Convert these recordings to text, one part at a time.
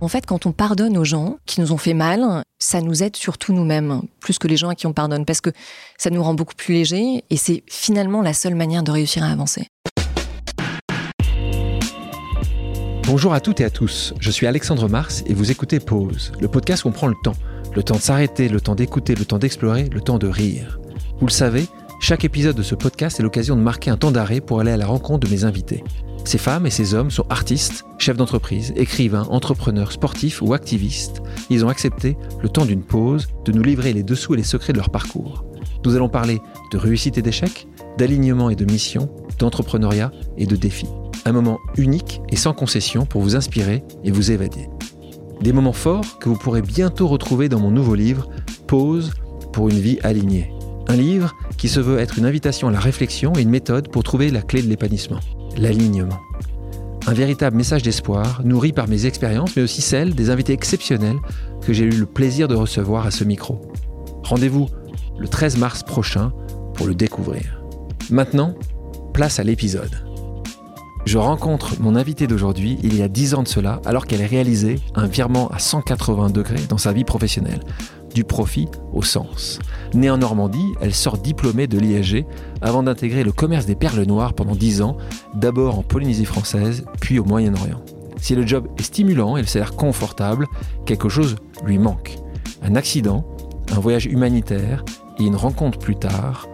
En fait, quand on pardonne aux gens qui nous ont fait mal, ça nous aide surtout nous-mêmes, plus que les gens à qui on pardonne, parce que ça nous rend beaucoup plus légers et c'est finalement la seule manière de réussir à avancer. Bonjour à toutes et à tous, je suis Alexandre Mars et vous écoutez Pause, le podcast où on prend le temps. Le temps de s'arrêter, le temps d'écouter, le temps d'explorer, le temps de rire. Vous le savez, chaque épisode de ce podcast est l'occasion de marquer un temps d'arrêt pour aller à la rencontre de mes invités. Ces femmes et ces hommes sont artistes, chefs d'entreprise, écrivains, entrepreneurs, sportifs ou activistes. Ils ont accepté, le temps d'une pause, de nous livrer les dessous et les secrets de leur parcours. Nous allons parler de réussite et d'échec, d'alignement et de mission, d'entrepreneuriat et de défis. Un moment unique et sans concession pour vous inspirer et vous évader. Des moments forts que vous pourrez bientôt retrouver dans mon nouveau livre, Pause pour une vie alignée. Un livre qui se veut être une invitation à la réflexion et une méthode pour trouver la clé de l'épanouissement l'alignement. Un véritable message d'espoir, nourri par mes expériences, mais aussi celles des invités exceptionnels que j'ai eu le plaisir de recevoir à ce micro. Rendez-vous le 13 mars prochain pour le découvrir. Maintenant, place à l'épisode. Je rencontre mon invité d'aujourd'hui il y a 10 ans de cela, alors qu'elle a réalisé un virement à 180 degrés dans sa vie professionnelle du profit au sens. Née en Normandie, elle sort diplômée de l'ISG avant d'intégrer le commerce des perles noires pendant 10 ans, d'abord en Polynésie française, puis au Moyen-Orient. Si le job est stimulant et le salaire confortable, quelque chose lui manque. Un accident, un voyage humanitaire et une rencontre plus tard,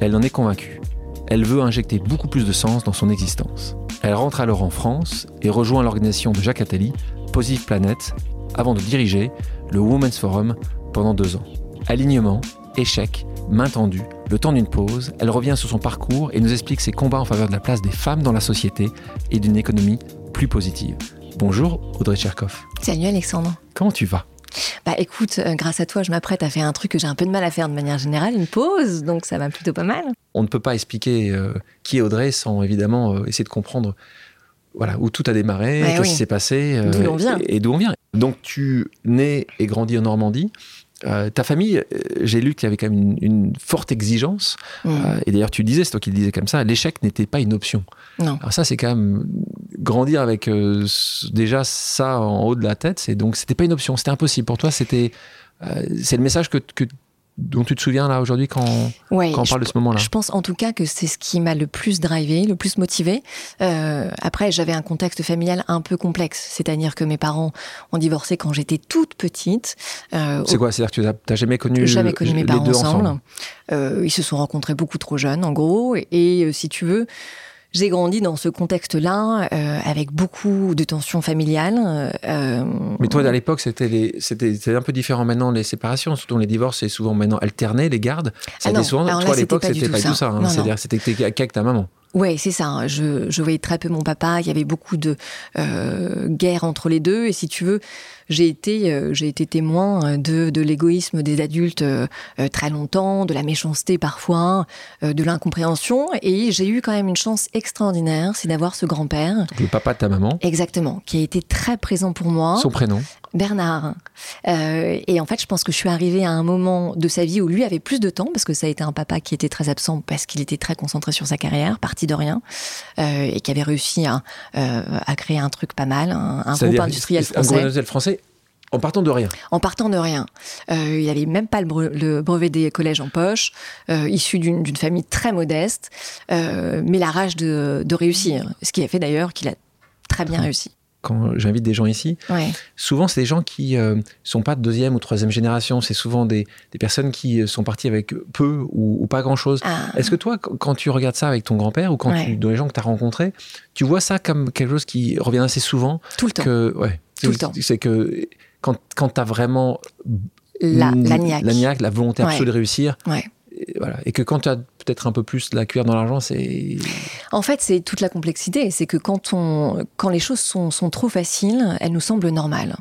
elle en est convaincue. Elle veut injecter beaucoup plus de sens dans son existence. Elle rentre alors en France et rejoint l'organisation de Jacques Attali, Positive Planet, avant de diriger le Women's Forum pendant deux ans. Alignement, échec, main tendue, le temps d'une pause, elle revient sur son parcours et nous explique ses combats en faveur de la place des femmes dans la société et d'une économie plus positive. Bonjour Audrey Tcherkov. Salut Alexandre. Comment tu vas? Bah écoute, euh, grâce à toi, je m'apprête à faire un truc que j'ai un peu de mal à faire de manière générale, une pause, donc ça va plutôt pas mal. On ne peut pas expliquer euh, qui est Audrey sans évidemment euh, essayer de comprendre voilà, où tout a démarré, qu'est-ce qui s'est passé d'où on vient. et d'où on vient. Donc tu nais et grandis en Normandie. Euh, ta famille, euh, j'ai lu qu'il y avait quand même une, forte exigence. Mm. Euh, et d'ailleurs, tu disais, c'est toi qui le disais comme ça, l'échec n'était pas une option. Non. Alors ça, c'est quand même grandir avec déjà ça en haut de la tête. C'est donc c'était pas une option, c'était impossible pour toi. C'était c'est le message que, que dont tu te souviens là aujourd'hui quand, quand, on parle de ce moment-là Je pense en tout cas que c'est ce qui m'a le plus drivé, le plus motivé. Euh, après, j'avais un contexte familial un peu complexe, c'est-à-dire que mes parents ont divorcé quand j'étais toute petite. Euh, c'est quoi? C'est-à-dire que tu n'as jamais connu, jamais connu mes parents ensemble. Euh, ils se sont rencontrés beaucoup trop jeunes, en gros, et si tu veux j'ai grandi dans ce contexte-là, euh, avec beaucoup de tensions familiales. Euh, Mais toi, à l'époque, c'était c'était un peu différent maintenant, les séparations, surtout les divorces, c'est souvent maintenant alterné, les gardes. Ah non, souvent, toi, à l'époque, c'était pas, du tout ça. Hein. C'est-à-dire, c'était avec ta maman. Oui, c'est ça. Hein. Je, je, voyais très peu mon papa. Il y avait beaucoup de euh, guerre entre les deux. Et si tu veux, j'ai été, euh, j'ai été témoin de, de l'égoïsme des adultes euh, très longtemps, de la méchanceté parfois, de l'incompréhension. Et j'ai eu quand même une chance extraordinaire, c'est d'avoir ce grand-père. Le papa de ta maman. Exactement, qui a été très présent pour moi. Son prénom Bernard. Euh, et en fait, je pense que je suis arrivée à un moment de sa vie où lui avait plus de temps, parce que ça a été un papa qui était très absent, parce qu'il était très concentré sur sa carrière, parti de rien, euh, et qui avait réussi à, euh, à, créer un truc pas mal, un, groupe industriel français. Un groupe industriel français en partant de rien. En partant de rien. il n'avait même pas le, brevet des collèges en poche, issu d'une famille très modeste, mais la rage de, de réussir. Ce qui a fait d'ailleurs qu'il a très bien réussi quand j'invite des gens ici, souvent c'est des gens qui ne euh, sont pas de deuxième ou troisième génération, c'est souvent des, des, personnes qui euh, sont parties avec peu ou, pas grand-chose. Ah. Est-ce que toi, quand tu regardes ça avec ton grand-père ou quand tu, dans les gens que tu as rencontrés, tu vois ça comme quelque chose qui revient assez souvent Tout le temps. Que, ouais, Tout le temps. C'est que quand, quand tu as vraiment la, la, niaque. la volonté absolue de réussir, voilà. Et que quand tu as peut-être un peu plus la cuillère dans l'argent, c'est. En fait, c'est toute la complexité. C'est que quand, on, quand les choses sont, sont, trop faciles, elles nous semblent normales.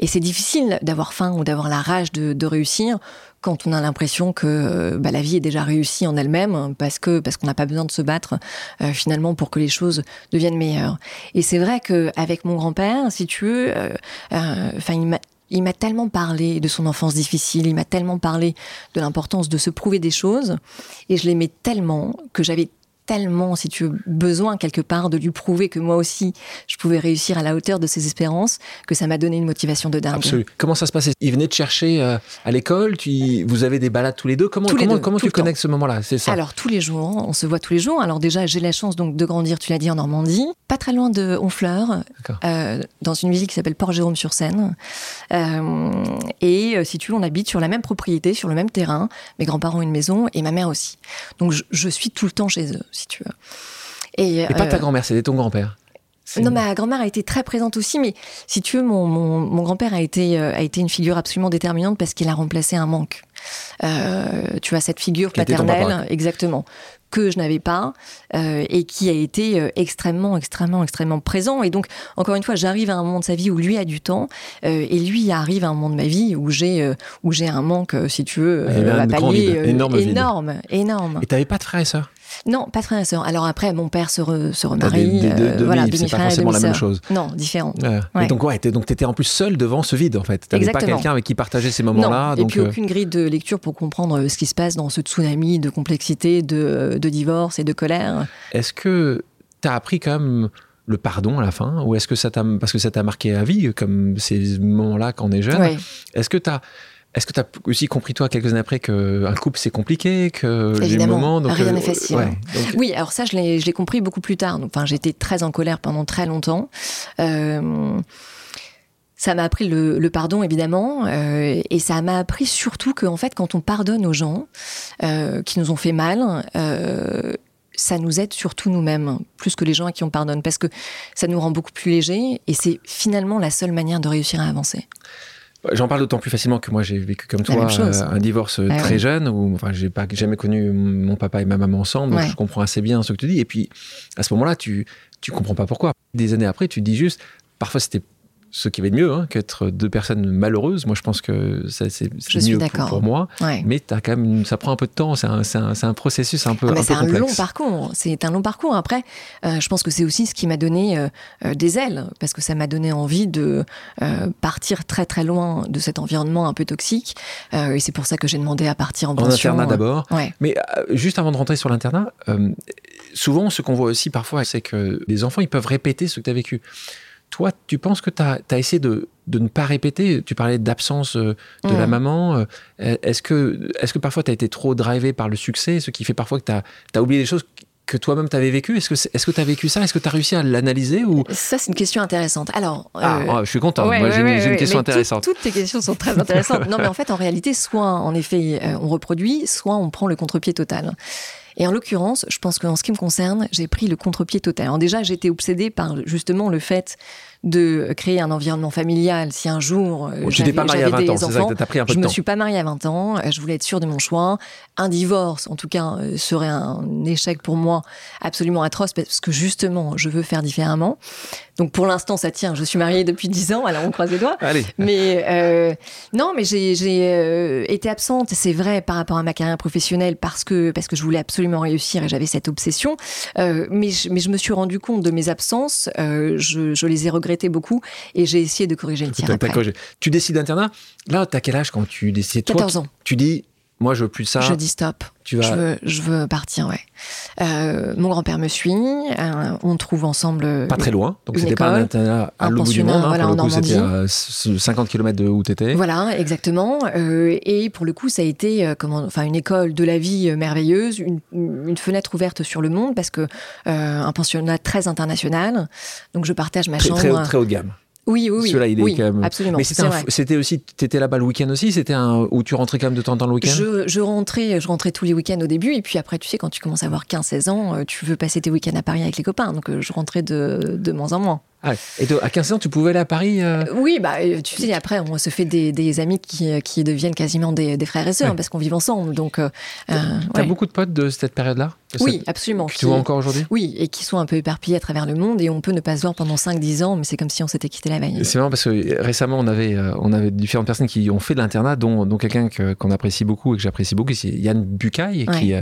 Et c'est difficile d'avoir faim ou d'avoir la rage de, réussir quand on a l'impression que bah, la vie est déjà réussie en elle-même parce que parce qu'on n'a pas besoin de se battre euh, finalement pour que les choses deviennent meilleures. Et c'est vrai qu'avec mon grand-père, si tu veux, euh, euh, enfin, il il m'a tellement parlé de son enfance difficile, il m'a tellement parlé de l'importance de se prouver des choses, et je l'aimais tellement que j'avais tellement, si tu veux, besoin quelque part de lui prouver que moi aussi, je pouvais réussir à la hauteur de ses espérances, que ça m'a donné une motivation de dingue. Absolument. Comment ça se passait Il venait te chercher euh, à l'école tu, Vous avez des balades tous les deux? Comment, comment, comment tu connectes ce moment-là? C'est ça Alors, tous les jours, on se voit tous les jours. Alors déjà, j'ai la chance donc de grandir, tu l'as dit, en Normandie, pas très loin de Honfleur, euh, dans une ville qui s'appelle Port-Jérôme-sur-Seine. Euh, et si tu veux, on habite sur la même propriété, sur le même terrain. Mes grands-parents ont une maison et ma mère aussi. Donc, je, je suis tout le temps chez eux si tu veux. Et, pas ta euh, grand-mère, c'était ton grand-père non, ma grand-mère a été très présente aussi, mais si tu veux, mon, mon, grand-père a été, euh, a été une figure absolument déterminante parce qu'il a remplacé un manque. Euh, tu vois, cette figure paternelle, exactement, que je n'avais pas et qui a été extrêmement, extrêmement, extrêmement présent. Et donc, encore une fois, j'arrive à un moment de sa vie où lui a du temps et lui arrive à un moment de ma vie où j'ai un manque, si tu veux, un palier énorme, énorme, énorme. Et t'avais pas de frères et sœurs non, pas frère et sœur. Alors après, mon père se, se remarie. Des, euh, voilà, c'est pas forcément la même chose. Non, différent. Et donc, ouais, donc t'étais en plus seul devant ce vide, en fait. T'avais pas quelqu'un avec qui partager ces moments-là. Et puis euh, aucune grille de lecture pour comprendre euh, ce qui se passe dans ce tsunami de complexité, de, de divorce et de colère. Est-ce que t'as appris quand même le pardon à la fin ou est-ce que ça t'a parce que ça t'a marqué à vie comme ces moments-là quand on est jeune est-ce que tu as est-ce que tu as aussi compris, toi, quelques années après, qu'un couple, c'est compliqué, que Évidemment, moments, donc, rien n'est euh, facile. Oui, alors ça, je l'ai compris beaucoup plus tard. Enfin, j'étais très en colère pendant très longtemps. Euh, ça m'a appris le, pardon, évidemment, euh, et ça m'a appris surtout qu'en fait, quand on pardonne aux gens qui nous ont fait mal, ça nous aide surtout nous-mêmes, plus que les gens à qui on pardonne, parce que ça nous rend beaucoup plus légers, et c'est finalement la seule manière de réussir à avancer. J'en parle d'autant plus facilement que moi j'ai vécu comme toi euh, un divorce ah très jeune où enfin j'ai pas jamais connu mon papa et ma maman ensemble donc je comprends assez bien ce que tu dis. Et puis à ce moment-là tu tu comprends pas pourquoi. Des années après tu te dis juste parfois c'était ce qui va être mieux hein, qu'être deux personnes malheureuses. Moi, je pense que c'est mieux pour, pour, moi. Mais as quand même, ça prend un peu de temps. C'est un, un, un, processus un peu, ah, C'est un long parcours. C'est un long parcours. Après, euh, je pense que c'est aussi ce qui m'a donné euh, euh, des ailes, parce que ça m'a donné envie de partir très très loin de cet environnement un peu toxique. et c'est pour ça que j'ai demandé à partir en pension. En internat d'abord. Mais juste avant de rentrer sur l'internat, souvent, ce qu'on voit aussi parfois, c'est que les enfants, ils peuvent répéter ce que tu as vécu. Toi, tu penses que tu as, essayé de, ne pas répéter? Tu parlais d'absence euh, de la mm. maman. Euh, est-ce que, est que parfois tu as été trop drivé par le succès, ce qui fait parfois que tu as, oublié des choses que toi-même tu avais vécues? Est-ce que tu as vécu ça? Est-ce que tu as réussi à l'analyser ou... Ça, c'est une question intéressante. Alors, ah, euh, oh, je suis content. Moi, j'ai une, question intéressante. toutes tes questions sont très intéressantes. non, mais en fait, en réalité, soit en effet, on reproduit, soit on prend le contre-pied total. Et en l'occurrence, je pense qu'en ce qui me concerne, j'ai pris le contre-pied total. Alors déjà, j'étais obsédée par justement le fait de créer un environnement familial. Si un jour euh, j'avais pas mariée à 20 ans, enfants, ça pris un peu je de me suis pas mariée à 20 ans. Euh, je voulais être sûre de mon choix. Un divorce, en tout cas, euh, serait un échec pour moi absolument atroce parce que justement, je veux faire différemment. Donc pour l'instant, ça tient. Je suis mariée depuis 10 ans, alors on croise les doigts. Allez. Mais euh, non, mais j'ai été absente, c'est vrai, par rapport à ma carrière professionnelle parce que, parce que je voulais absolument réussir et j'avais cette obsession. Mais, je, mais je me suis rendu compte de mes absences, je, je, les ai regrettées beaucoup et j'ai essayé de corriger le tir. Tu décides d'internat. Là, tu as quel âge quand tu décides? 14 ans. Tu dis, moi, je veux plus ça. Je dis stop. Tu vas... je, veux, je veux partir, ouais. Euh, mon grand-père me suit. Euh, on trouve ensemble. Pas très loin. Donc, c'était pas un internat à l'autre bout du monde. Hein, voilà, pour le coup, c'était à 50 km de où tu étais. Voilà, exactement. Euh, et pour le coup, ça a été comment, enfin, une école de la vie merveilleuse, une, une, fenêtre ouverte sur le monde parce que un pensionnat très international. Donc, je partage ma chambre. Très, très haut de gamme. Oui, oui, Cela, il est quand même... absolument. Mais c'était aussi, tu étais là-bas le week-end aussi C'était un où tu rentrais quand même de temps en temps le week-end? Je, je, rentrais, je rentrais tous les week-ends au début, et puis après, tu sais, quand tu commences à avoir 15-16 ans, euh, tu veux passer tes week-ends à Paris avec les copains, donc euh, je rentrais de, de moins en moins. Ah et à 15 ans, tu pouvais aller à Paris euh Oui, bah, tu sais, après, on se fait des, des amis qui, qui, deviennent quasiment des, des frères et sœurs, parce qu'on vit ensemble. Donc, euh, T'as beaucoup de potes de cette période-là Oui, absolument. Que tu vois encore aujourd'hui? Oui, et qui sont un peu éparpillés à travers le monde, et on peut ne pas se voir pendant 5-10 ans, mais c'est comme si on s'était quitté la veille. C'est marrant parce que récemment, on avait, euh, on avait différentes personnes qui ont fait de l'internat, dont, dont quelqu'un qu'on apprécie beaucoup et que j'apprécie beaucoup, c'est Yann Bucaille, qui,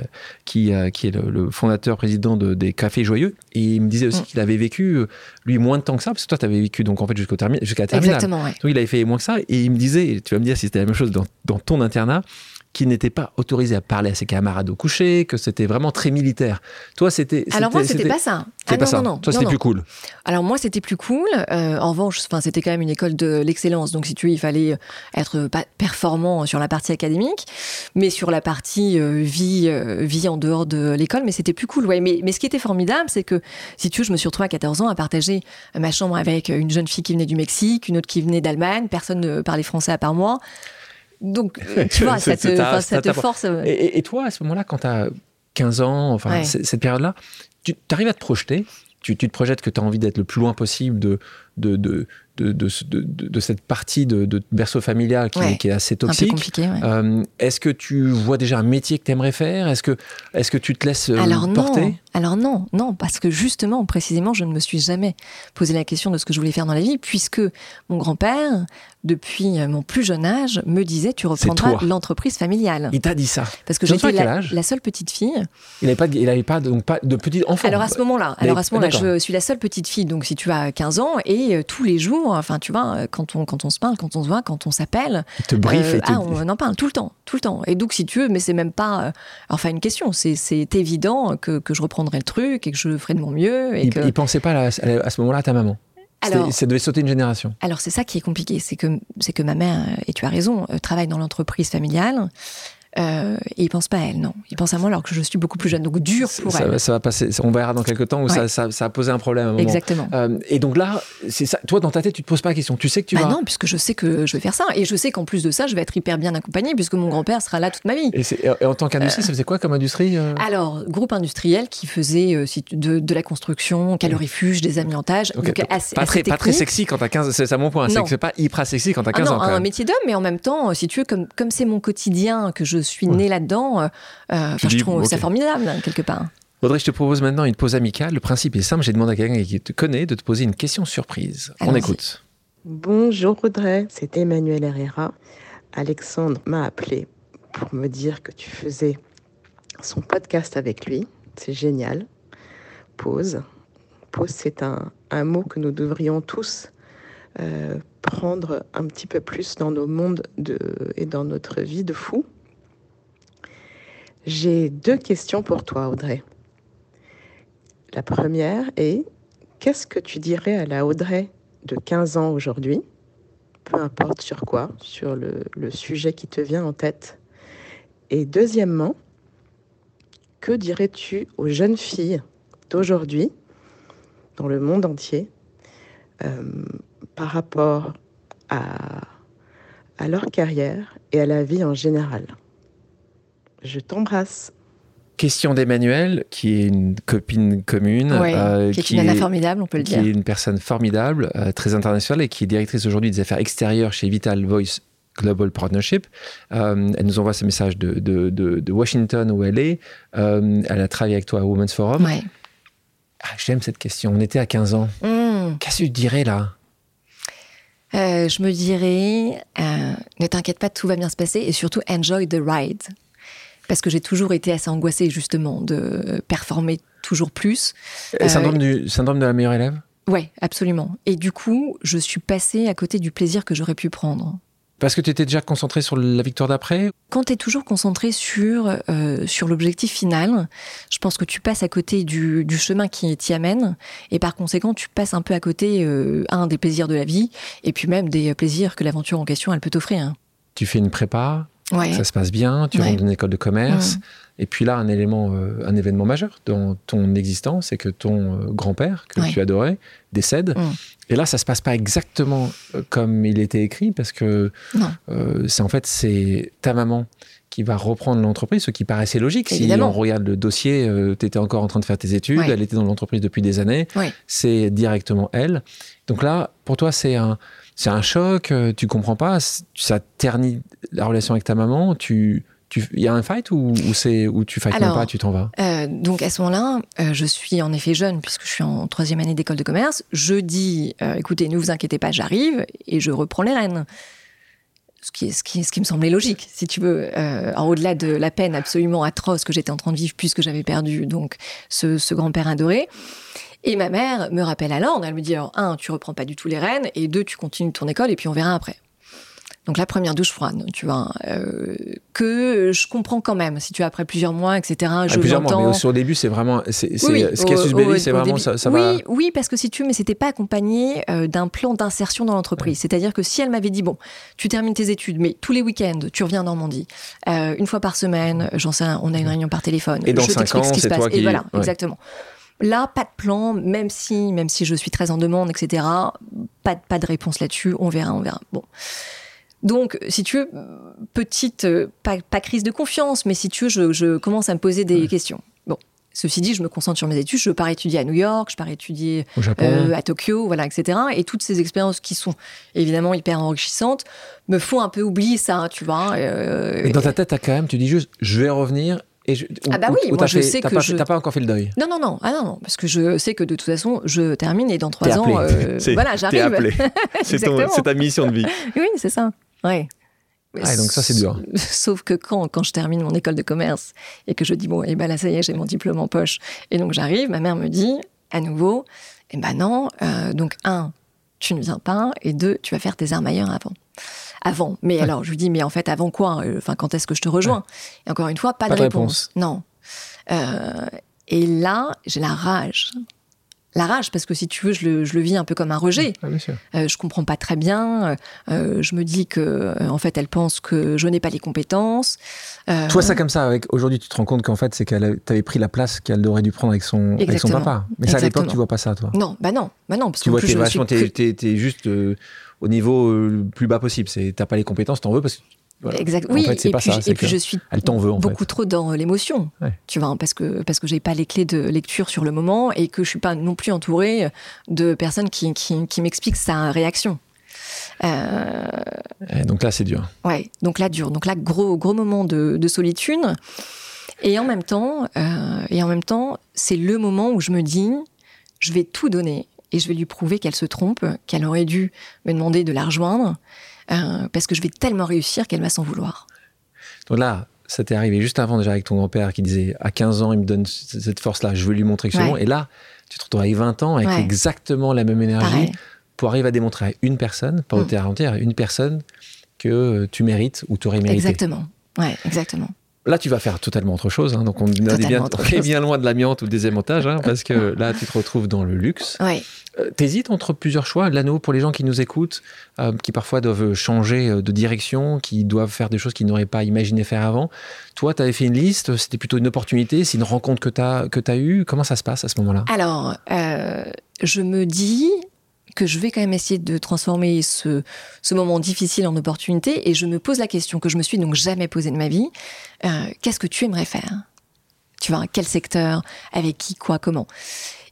qui, qui, est le, fondateur, président de, des Cafés Joyeux. Et il me disait aussi mm. qu'il avait vécu, lui, moins de temps que ça, parce que toi, tu avais vécu donc en fait jusqu'au jusqu'à terminale. Exactement, Donc il avait fait moins que ça et il me disait, tu vas me dire si c'était la même chose dans, ton internat, qui n'était pas autorisé à parler à ses camarades au coucher, que c'était vraiment très militaire. Toi, c'était. Alors moi, c'était pas ça. Ah pas non, ça. non, non. Toi, c'était plus cool. Alors moi, c'était plus cool. Euh, en revanche, enfin, c'était quand même une école de l'excellence. Donc, si tu veux, il fallait être pas performant sur la partie académique, mais sur la partie euh, vie, euh, vie en dehors de l'école. Mais c'était plus cool, ouais. Mais, mais ce qui était formidable, c'est que, si tu veux, je me suis retrouvée à 14 ans à partager ma chambre avec une jeune fille qui venait du Mexique, une autre qui venait d'Allemagne. Personne ne parlait français à part moi. Donc, tu vois, ça te, te force. euh, Et, toi, à ce moment-là, quand tu as 15 ans, enfin, Ouais. cette période-là, tu arrives à te projeter? Tu, tu te projettes que tu as envie d'être le plus loin possible de, de, de, de, de, cette partie de, berceau familial qui, Ouais. est, qui est assez toxique. compliqué, ouais. Euh, est-ce que tu vois déjà un métier que tu aimerais faire? Est-ce que, est que tu te laisses euh, Alors non, porter? Alors non, non, parce que justement, précisément, je ne me suis jamais posé la question de ce que je voulais faire dans la vie, puisque mon grand-père, depuis euh, mon plus jeune âge, me disait tu reprendras l'entreprise familiale. Il t'a dit ça. Parce que j'étais la, la seule petite fille. Il n'avait pas, de- il avait pas, donc, pas de petit enfant. Alors à ce moment-là, alors à ce moment-là, je suis la seule petite fille, donc si tu as 15 ans, et euh, tous les jours, enfin tu vois, euh, quand on, quand on se parle, quand on se voit, quand on s'appelle, te brief euh, et te... ah, on en parle tout le temps, tout le temps. Et donc, si tu veux, mais c'est même pas, euh, enfin, une question. C'est, évident que, que je reprendrai le truc et que je ferai de mon mieux. Et il, que... il pensait pas à, à- à ce moment-là à ta maman. Alors- ça devait sauter une génération. Alors, c'est ça qui est compliqué, c'est que, c'est que ma mère, et tu as raison, travaille dans l'entreprise familiale. Euh, et il pense pas à elle, non. Il pense à moi alors que je suis beaucoup plus jeune. Donc, dur pour ça, elle. ça va passer. On verra dans quelques temps où Ouais. ça, ça, ça a posé un problème. À un moment. Exactement. Euh, et donc là, c'est ça. Toi, dans ta tête, tu te poses pas la question. Tu sais que tu Bah vas. non, puisque je sais que je vais faire ça. Et je sais qu'en plus de ça, je vais être hyper bien accompagnée, puisque mon grand-père sera là toute ma vie. Et, c'est- et en tant qu'industrie, ça faisait quoi comme industrie euh Alors, groupe industriel qui faisait euh, de, de la construction, calorifuge, des amiantages. Donc assez- pas, assez très, pas très technique. sexy quand t'as 15 C'est ça mon point. C'est Non. que c'est pas hyper sexy quand t'as Ah 15 non, ans. Quand un métier d'homme, mais en même temps, euh, si tu veux, comme comme c'est mon quotidien, que je suis née là-dedans, euh, euh, je trouve ça formidable hein, quelque part. Audrey, je te propose maintenant une pause amicale. Le principe est simple. J'ai demandé à quelqu'un qui te connaît de te poser une question surprise. On écoute. Bonjour Audrey, c'est Emmanuel Herrera. Alexandre m'a appelé pour me dire que tu faisais son podcast avec lui. C'est génial. Pause. Pause, c'est un, un mot que nous devrions tous euh, prendre un petit peu plus dans nos mondes de, et dans notre vie de fou. J'ai deux questions pour toi, Audrey. La première est, qu'est-ce que tu dirais à la Audrey de 15 ans aujourd'hui, peu importe sur quoi, sur le, sujet qui te vient en tête. Et deuxièmement, que dirais-tu aux jeunes filles d'aujourd'hui, dans le monde entier, euh, par rapport à leur carrière et à la vie en général? Je t'embrasse. Question d'Emmanuel, qui est une copine commune. Ouais, euh, qui est une nana formidable, on peut le qui dire. est une personne formidable, euh, très internationale et qui est directrice aujourd'hui des affaires extérieures chez Vital Voice Global Partnership. Euh, elle nous envoie ce message de, de, de- de Washington où elle est. Euh, elle a travaillé avec toi à Women's Forum. Ouais. Ah, J'aime cette question. On était à 15 ans. Mmh. Qu'est-ce que tu dirais là? Euh, je me dirais, euh, ne t'inquiète pas, tout va bien se passer et surtout enjoy the ride. Parce que j'ai toujours été assez angoissée justement de performer toujours plus. Euh, syndrome, du, syndrome de la meilleure élève? Ouais, absolument. Et du coup, je suis passée à côté du plaisir que j'aurais pu prendre. Parce que tu étais déjà concentré sur la victoire d'après Quand tu es toujours concentré sur, euh, sur l'objectif final, je pense que tu passes à côté du, du chemin qui t'y amène, et par conséquent, tu passes un peu à côté, euh, un, des plaisirs de la vie, et puis même des plaisirs que l'aventure en question, elle peut t'offrir. Tu fais une prépa, Ouais. ça se passe bien, tu Ouais. rentres dans une école de commerce. Mm. Et puis là, un élément, euh, un événement majeur dans ton existence, c'est que ton euh, grand-père, que tu adorais, décède. Mm. Et là, ça se passe pas exactement euh, comme il était écrit, parce que euh, c'est en fait c'est ta maman qui va reprendre l'entreprise, ce qui paraissait logique. Si on regarde le dossier, tu étais encore en train de faire tes études, Ouais. elle était dans l'entreprise depuis des années, Ouais. c'est directement elle. Donc là, pour toi, c'est un, c'est un choc, euh, tu comprends pas, ça ternit la relation avec ta maman, tu... Il y a un fight ou, ou c'est où tu fights même Alors, pas, tu t'en vas? Euh, donc à ce moment-là, euh, je suis en effet jeune puisque je suis en troisième année d'école de commerce. Je dis, euh, écoutez, ne vous inquiétez pas, j'arrive et je reprends les rênes. Ce qui, me semblait logique, si tu veux, euh, au-delà de la peine absolument atroce que j'étais en train de vivre puisque j'avais perdu donc ce, grand-père adoré. Et ma mère me rappelle à l'ordre, elle me dit un, tu reprends pas du tout les rênes, et deux, tu continues ton école et puis on verra après. Donc la première douche froide, tu vois, euh, que je comprends quand même. Si tu as après plusieurs mois, etc. Je Ah, plusieurs mois, mais le début, c'est vraiment. c'est- c'est- Oui, ce casus au- belli, au- c'est au vraiment début. ça, ça oui, va. oui, parce que si tu mais c'était pas accompagné euh, d'un plan d'insertion dans l'entreprise. C'est-à-dire que si elle m'avait dit bon, tu termines tes études, mais tous les week-ends, tu reviens en Normandie, euh, une fois par semaine, j'en sais, on a une réunion par téléphone. Et dans je t'explique ce qui se passe. Et voilà, ouais. exactement. Là, pas de plan, même si, même si je suis très en demande, etc. Pas, de- pas de réponse là-dessus. On verra, on verra. Bon. Donc, si tu veux, petite, euh, pas, pas crise de confiance, mais si tu veux, je, je commence à me poser des questions. Bon, ceci dit, je me concentre sur mes études. Je pars étudier à New York, je pars étudier Au Japon. euh, à Tokyo, voilà, etc. Et toutes ces expériences qui sont évidemment hyper enrichissantes me font un peu oublier ça, tu vois. euh, Et dans ta tête, t'as quand même, tu dis juste, je vais revenir. Et je, Ah bah ou- oui, ou moi, je fait- sais que pas, je- T'as pas encore fait le deuil. Non, non, non, ah non, non, parce que je sais que de toute façon, je termine et dans trois ans, euh, C'est- voilà, j'arrive. c'est ta mission de vie. Oui, c'est ça. Ouais. Ouais, donc ça, c'est dur. Sauf que quand, quand je termine mon école de commerce et que je dis, bon, et ben là, ça y est, j'ai mon diplôme en poche. Et donc j'arrive, ma mère me dit, à nouveau, eh ben non, euh, donc un, tu ne viens pas, et deux, tu vas faire tes armes ailleurs avant. Avant. Mais alors, je lui dis, mais en fait, avant quoi Euh, Enfin, quand est-ce que je te rejoins? Et encore une fois, pas, Pas de de réponse. Non. Euh, et là, j'ai la rage. La rage, parce que si tu veux, je le, je le vis un peu comme un rejet. Ah, bien sûr. Euh, je comprends pas très bien. Euh, je me dis que, euh, en fait, elle pense que je n'ai pas les compétences. Euh, Toi, ça comme ça, avec aujourd'hui, tu te rends compte qu'en fait, c'est qu'elle t'avait pris la place qu'elle aurait dû prendre avec son, avec son papa. Mais ça, à l'époque, tu vois pas ça, toi. Non, bah non, bah non, parce Tu qu'en vois, plus, t'es suis juste euh, au niveau euh, le plus bas possible. C'est, t'as pas les compétences, t'en veux parce que. Voilà. Exact. En Oui, fait, c'est et pas puis, ça. et c'est puis que je suis Elle t'en veut, en beaucoup fait. trop dans l'émotion, Ouais. tu vois, parce que parce que j'ai pas les clés de lecture sur le moment et que je suis pas non plus entourée de personnes qui qui, qui m'expliquent sa réaction. Euh, Eh, donc là, c'est dur. Ouais, donc là dur. Donc là gros gros moment de, de solitude. Et en même temps, euh, et en même temps, c'est le moment où je me dis, je vais tout donner et je vais lui prouver qu'elle se trompe, qu'elle aurait dû me demander de la rejoindre, euh, parce que je vais tellement réussir qu'elle va s'en vouloir. Donc là, ça t'est arrivé juste avant déjà avec ton grand-père qui disait à 15 ans, il me donne cette force-là, je veux lui montrer que c'est Ouais. bon. Et là, tu te retrouves avec 20 ans avec Ouais. exactement la même énergie Pareil. pour arriver à démontrer à une personne, pas au Mm. terrain entière, une personne que tu mérites ou tu aurais mérité. Exactement. Ouais, exactement. Là, tu vas faire totalement autre chose. hein. donc, on, est bien, chose. bien loin de l'amiante ou des émontages, hein, parce que là, tu te retrouves dans le luxe. Ouais. Euh, T'hésites entre plusieurs choix. L'anneau, pour les gens qui nous écoutent, euh, qui parfois doivent changer euh, de direction, qui doivent faire des choses qu'ils n'auraient pas imaginé faire avant. Toi, tu avais fait une liste, c'était plutôt une opportunité, c'est une rencontre que tu as, que as eue. Comment ça se passe à ce moment-là? Alors, euh, je me dis que je vais quand même essayer de transformer ce, moment difficile en opportunité et je me pose la question que je me suis donc jamais posée de ma vie. Euh, Qu'est-ce que tu aimerais faire? Tu vois, quel secteur? Avec qui? Quoi? Comment?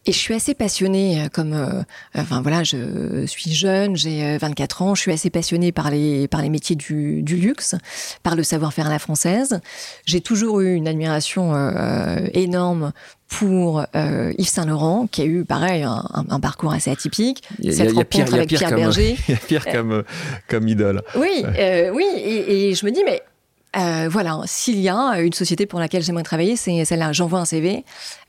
Et je suis assez passionnée, euh, comme, euh, enfin voilà, je suis jeune, j'ai euh, 24 ans, je suis assez passionnée par les par les métiers du, du luxe, par le savoir-faire à la française. J'ai toujours eu une admiration euh, énorme pour euh, Yves Saint Laurent, qui a eu pareil un, parcours assez atypique. Il y a- pire- rencontre avec Pierre Berger. Il y a pire comme, comme idole. Oui, euh, oui, et, et je me dis mais euh, voilà, s'il y a une société pour laquelle j'aimerais travailler, c'est celle-là. J'envoie un CV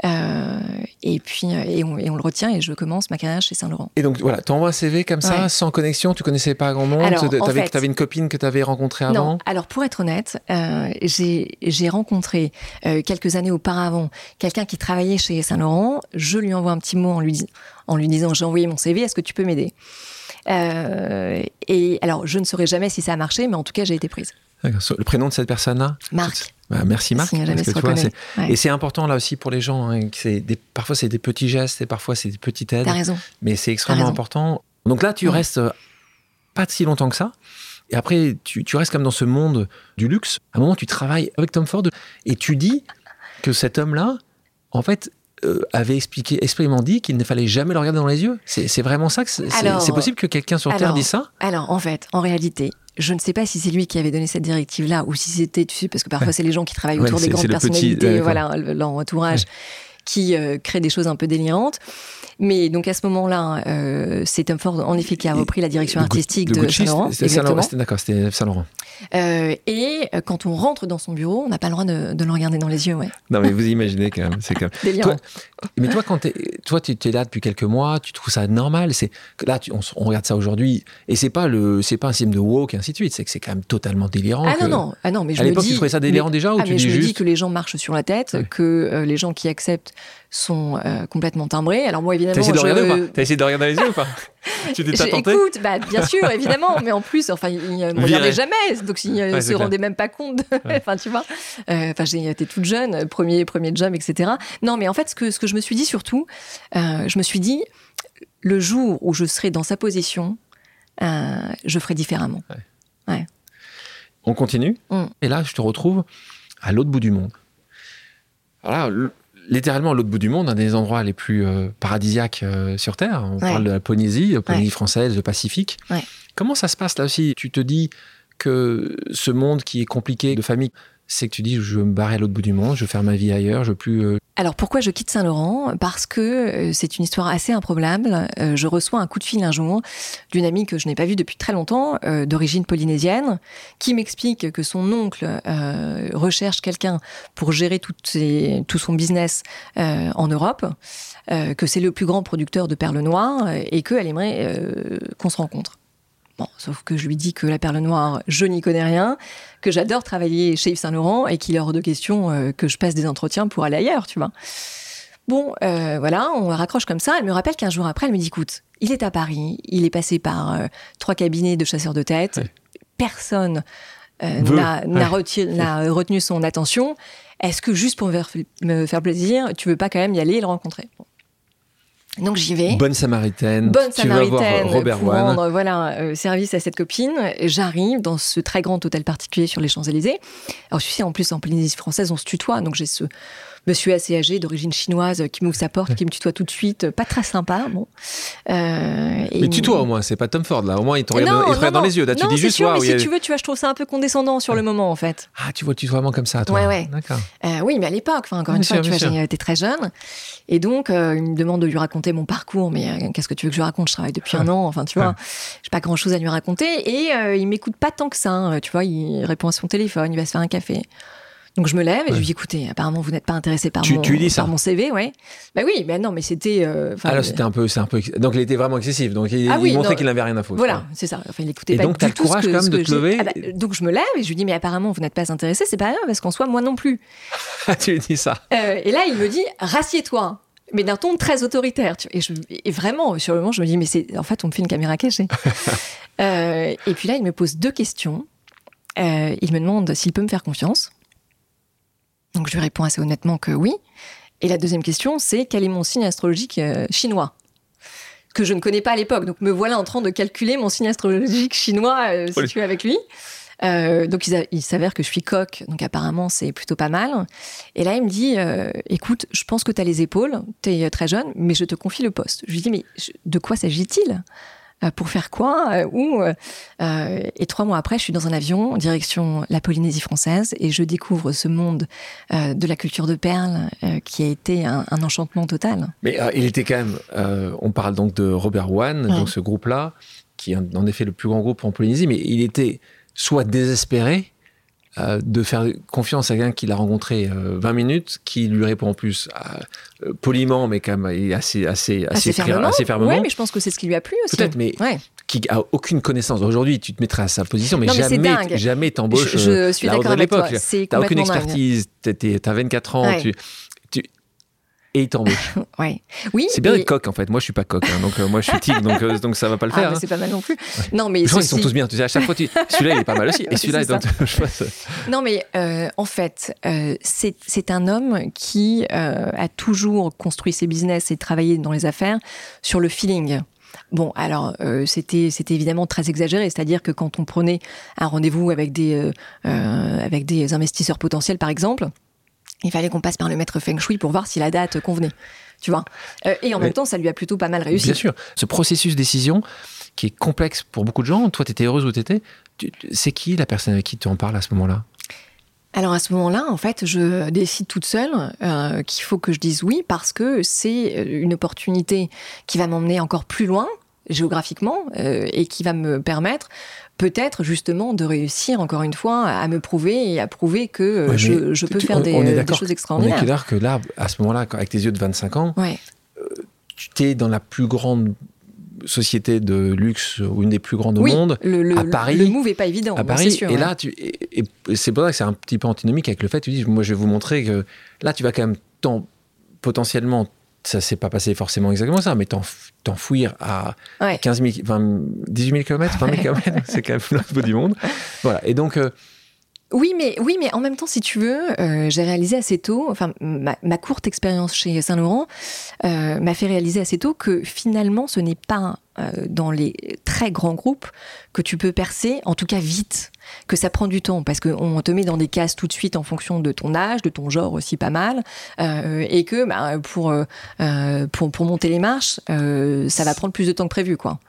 euh, et puis euh, et on, et on le retient et je commence ma carrière chez Saint Laurent. Et donc voilà, tu envoies un CV comme ça, Ouais. sans connexion, tu connaissais pas grand monde, t'avais avais une copine que tu avais rencontrée avant Non, alors pour être honnête, euh, j'ai rencontré euh, quelques années auparavant quelqu'un qui travaillait chez Saint Laurent. Je lui envoie un petit mot en lui, en lui disant j'ai envoyé mon CV, est-ce que tu peux m'aider? Euh, Et alors je ne saurais jamais si ça a marché, mais en tout cas j'ai été prise. Le prénom de cette personne-là Marc. Bah, Merci Marc. Parce que tu vois, Ouais. Et c'est important là aussi pour les gens. hein, que c'est des, parfois c'est des petits gestes et parfois c'est des petites aides. T'as raison. Mais c'est extrêmement important. Donc là, tu restes euh, pas si longtemps que ça. Et après, tu, tu restes comme dans ce monde du luxe. À un moment, tu travailles avec Tom Ford et tu dis que cet homme-là, en fait, euh, avait expliqué, expressément dit qu'il ne fallait jamais le regarder dans les yeux. C'est vraiment ça que c'est possible que quelqu'un sur Terre dise ça? Alors, en fait, en réalité, je ne sais pas si c'est lui qui avait donné cette directive-là ou si c'était, tu sais, parce que parfois c'est les gens qui travaillent Ouais, autour des grandes petit- personnalités, ouais, voilà, le- leur entourage, qui euh, créent des choses un peu délirantes. Mais donc à ce moment-là, euh, c'est Tom Ford, en effet, qui a repris la direction artistique de de, Gucci, Saint Laurent. Saint D'accord, c'était Saint Laurent. Euh, et quand on rentre dans son bureau, on n'a pas le droit de, de le regarder dans les yeux. Ouais. Non, mais vous imaginez quand même. C'est quand même... Délirant. Toi- mais toi, quand toi, tu es là depuis quelques mois, tu trouves ça normal. C'est là, tu- on, regarde ça aujourd'hui, et c'est pas le, c'est pas un signe de woke et ainsi de suite. C'est que c'est quand même totalement délirant. Ah que- non, non, ah non, mais je À l'époque, tu trouvais ça délirant mais- déjà ou ah, tu mais dis je me dis juste que les gens marchent sur la tête, que euh, les gens qui acceptent sont euh, complètement timbrés. Alors moi, évidemment, T'as essayé de je- regarder ou pas T'as essayé de regarder les yeux ou pas Tu t'es tenté Écoute, bah, bien sûr, évidemment, mais en plus, enfin, il ne me regardait jamais, donc il ne Ouais, se rendait même pas compte. de- Enfin, tu vois, Euh, enfin, été toute jeune, premier, premier job, etc. Non, mais en fait, ce que, ce que je me suis dit surtout, euh, je me suis dit, le jour où je serai dans sa position, euh, je ferai différemment. On continue. Mm. Et là, je te retrouve à l'autre bout du monde. Voilà, littéralement à l'autre bout du monde, un des endroits les plus euh, paradisiaques euh, sur Terre. On Ouais. parle de la Polynésie, la Polynésie française, le Pacifique. Ouais. Comment ça se passe là aussi? Tu te dis que ce monde qui est compliqué de famille, c'est que tu dis je veux me barrer à l'autre bout du monde, je veux faire ma vie ailleurs, je veux plus. euh, Alors pourquoi je quitte Saint-Laurent? Parce que euh, c'est une histoire assez improbable. Euh, je reçois un coup de fil un jour d'une amie que je n'ai pas vue depuis très longtemps, euh, d'origine polynésienne, qui m'explique que son oncle recherche quelqu'un pour gérer tout son business en Europe, que c'est le plus grand producteur de perles noires et qu'elle aimerait qu'on se rencontre. Bon, sauf que je lui dis que la perle noire, je n'y connais rien, que j'adore travailler chez Yves Saint Laurent et qu'il est hors de question euh, que je passe des entretiens pour aller ailleurs, tu vois. Bon, euh, voilà, on raccroche comme ça. Elle me rappelle qu'un jour après, elle me dit écoute, il est à Paris, il est passé par euh, trois cabinets de chasseurs de tête, Ouais. personne n'a Ouais. retenu son attention. Est-ce que juste pour me faire, me faire plaisir, tu veux pas quand même y aller et le rencontrer? Bon. Donc j'y vais. Bonne samaritaine. Bonne tu vas voir samaritaine Robert pour rendre voilà, euh, service à cette copine. J'arrive dans ce très grand hôtel particulier sur les Champs-Élysées. Alors, tu sais, en plus, en Polynésie française, on se tutoie. Donc, j'ai ce monsieur assez âgé d'origine chinoise qui m'ouvre sa porte, qui me tutoie tout de suite. Pas très sympa. Bon. Euh, et Mais tutoie au moins, c'est pas Tom Ford là. Au moins, il te regarde, Non, il te regarde non, dans les yeux. Là, tu non, dis juste sûr, mais a- si tu veux, tu vois, je trouve ça un peu condescendant sur le moment, en fait. Ah, tu vois le tutoiement comme ça, toi. Ouais, ouais. D'accord. Euh, oui, mais à l'époque, enfin, encore Bien une fois, tu vois, j'étais très jeune. Et donc, euh, il me demande de lui raconter mon parcours. Mais euh, qu'est-ce que tu veux que je lui raconte? Je travaille depuis un an. Enfin, tu vois, j'ai pas grand chose à lui raconter. Et euh, il m'écoute pas tant que ça. hein. Tu vois, il répond à son téléphone, il va se faire un café. Donc je me lève et je lui dis écoutez, apparemment vous n'êtes pas intéressé par, Tu- mon, tu dis ça par mon CV, ouais. Bah oui, mais non, mais c'était. euh, enfin, Ah c'était un peu, c'est un peu. Donc, il était vraiment excessif. Donc, il, Ah il montrait qu'il n'avait rien à foutre. Voilà, c'est ça. Enfin, il écoutait Et pas donc, du le tout ce courage que- quand même de te lever Ah bah, donc je me lève et je lui dis mais apparemment vous n'êtes pas intéressé, c'est pas grave parce qu'en soi moi non plus. Tu lui dis ça. Euh, et là, il me dit rassieds-toi. Mais d'un ton très autoritaire. Et, je- et vraiment, sur le moment, je me dis, mais c'est en fait, on me fait une caméra cachée. Euh, et puis là, il me pose deux questions. Euh, il me demande s'il peut me faire confiance. Donc je lui réponds assez honnêtement que oui. Et la deuxième question, c'est quel est mon signe astrologique euh, chinois? Que je ne connais pas à l'époque. Donc me voilà en train de calculer mon signe astrologique chinois euh, Oui. avec lui. Euh, donc il, s'avère que je suis coq, donc apparemment c'est plutôt pas mal. Et là il me dit, euh, écoute, je pense que tu as les épaules, tu es très jeune, mais je te confie le poste. Je lui dis, mais je- de quoi s'agit-il? Pour faire quoi Euh, Où Euh, euh, Et trois mois après, je suis dans un avion en direction la Polynésie française et je découvre ce monde euh, de la culture de perles euh, qui a été un, un enchantement total. Mais euh, il était quand même. euh, on parle donc de Robert Wan, Ouais. donc ce groupe-là, qui est en- en effet le plus grand groupe en Polynésie, mais il était soit désespéré euh, de faire confiance à quelqu'un qu'il a rencontré euh, 20 minutes, qui lui répond en plus euh, poliment, mais quand même assez, assez, assez, fer- fermement. assez fermement. Ouais, mais je pense que c'est ce qui lui a plu aussi. Peut-être, mais Ouais. qui a aucune connaissance. Aujourd'hui, tu te mettrais à sa position, mais Non, mais jamais, jamais t'embauches. Je, je euh, suis d'accord avec toi. T'as aucune expertise, t'as 24 ans, Ouais. tu, tu- et il t'embauche. Ouais. Oui. C'est bien et- d'être coq en fait. Moi je suis pas coq, hein, donc euh, moi je suis tigre, donc, euh, donc ça va pas le Ah, faire. hein. c'est pas mal non plus. Non, mais Je crois qu'ils sont tous bien. Tu sais, à chaque fois, tu... celui-là il est pas mal aussi. Et celui-là, je pense, Non, mais euh, en fait, euh, c'est un homme qui a toujours construit ses business et travaillé dans les affaires sur le feeling. Bon, alors euh, c'était c'était évidemment très exagéré, c'est-à-dire que quand on prenait un rendez-vous avec des euh, avec des investisseurs potentiels, par exemple, il fallait qu'on passe par le maître feng shui pour voir si la date convenait. Tu vois. Euh, et en Mais- même temps, ça lui a plutôt pas mal réussi. bien sûr, ce processus de décision qui est complexe pour beaucoup de gens. Toi, tu étais heureuse où tu étais. C'est qui la personne avec qui tu en parles à ce moment-là? Alors à ce moment-là, en fait, je décide toute seule euh, qu'il faut que je dise oui parce que c'est une opportunité qui va m'emmener encore plus loin géographiquement et qui va me permettre peut-être justement de réussir encore une fois à me prouver et à prouver que je, peux faire des, choses extraordinaires. On est clair que là, à ce moment-là, avec tes yeux de 25 ans, tu es dans la plus grande société de luxe ou une des plus grandes au monde à Paris. Le move est pas évident. À Paris. et là, tu, et, c'est pour ça que c'est un petit peu antinomique avec le fait, tu dis, moi, je vais vous montrer que là, tu vas quand même tant, potentiellement, ça s'est pas passé forcément exactement ça, mais t'enfouir à 15 000, 20, 18 000 km, 20 000 km, c'est quand même l'autre bout du monde. Voilà. Et donc, euh, oui, mais oui, mais en même temps, si tu veux, euh, j'ai réalisé assez tôt, enfin ma, courte expérience chez Saint Laurent euh, m'a fait réaliser assez tôt que finalement, ce n'est pas euh, dans les très grands groupes que tu peux percer, en tout cas vite, que ça prend du temps parce qu'on te met dans des cases tout de suite en fonction de ton âge, de ton genre aussi pas mal, et que bah, pour, pour pour monter les marches, ça va prendre plus de temps que prévu, quoi.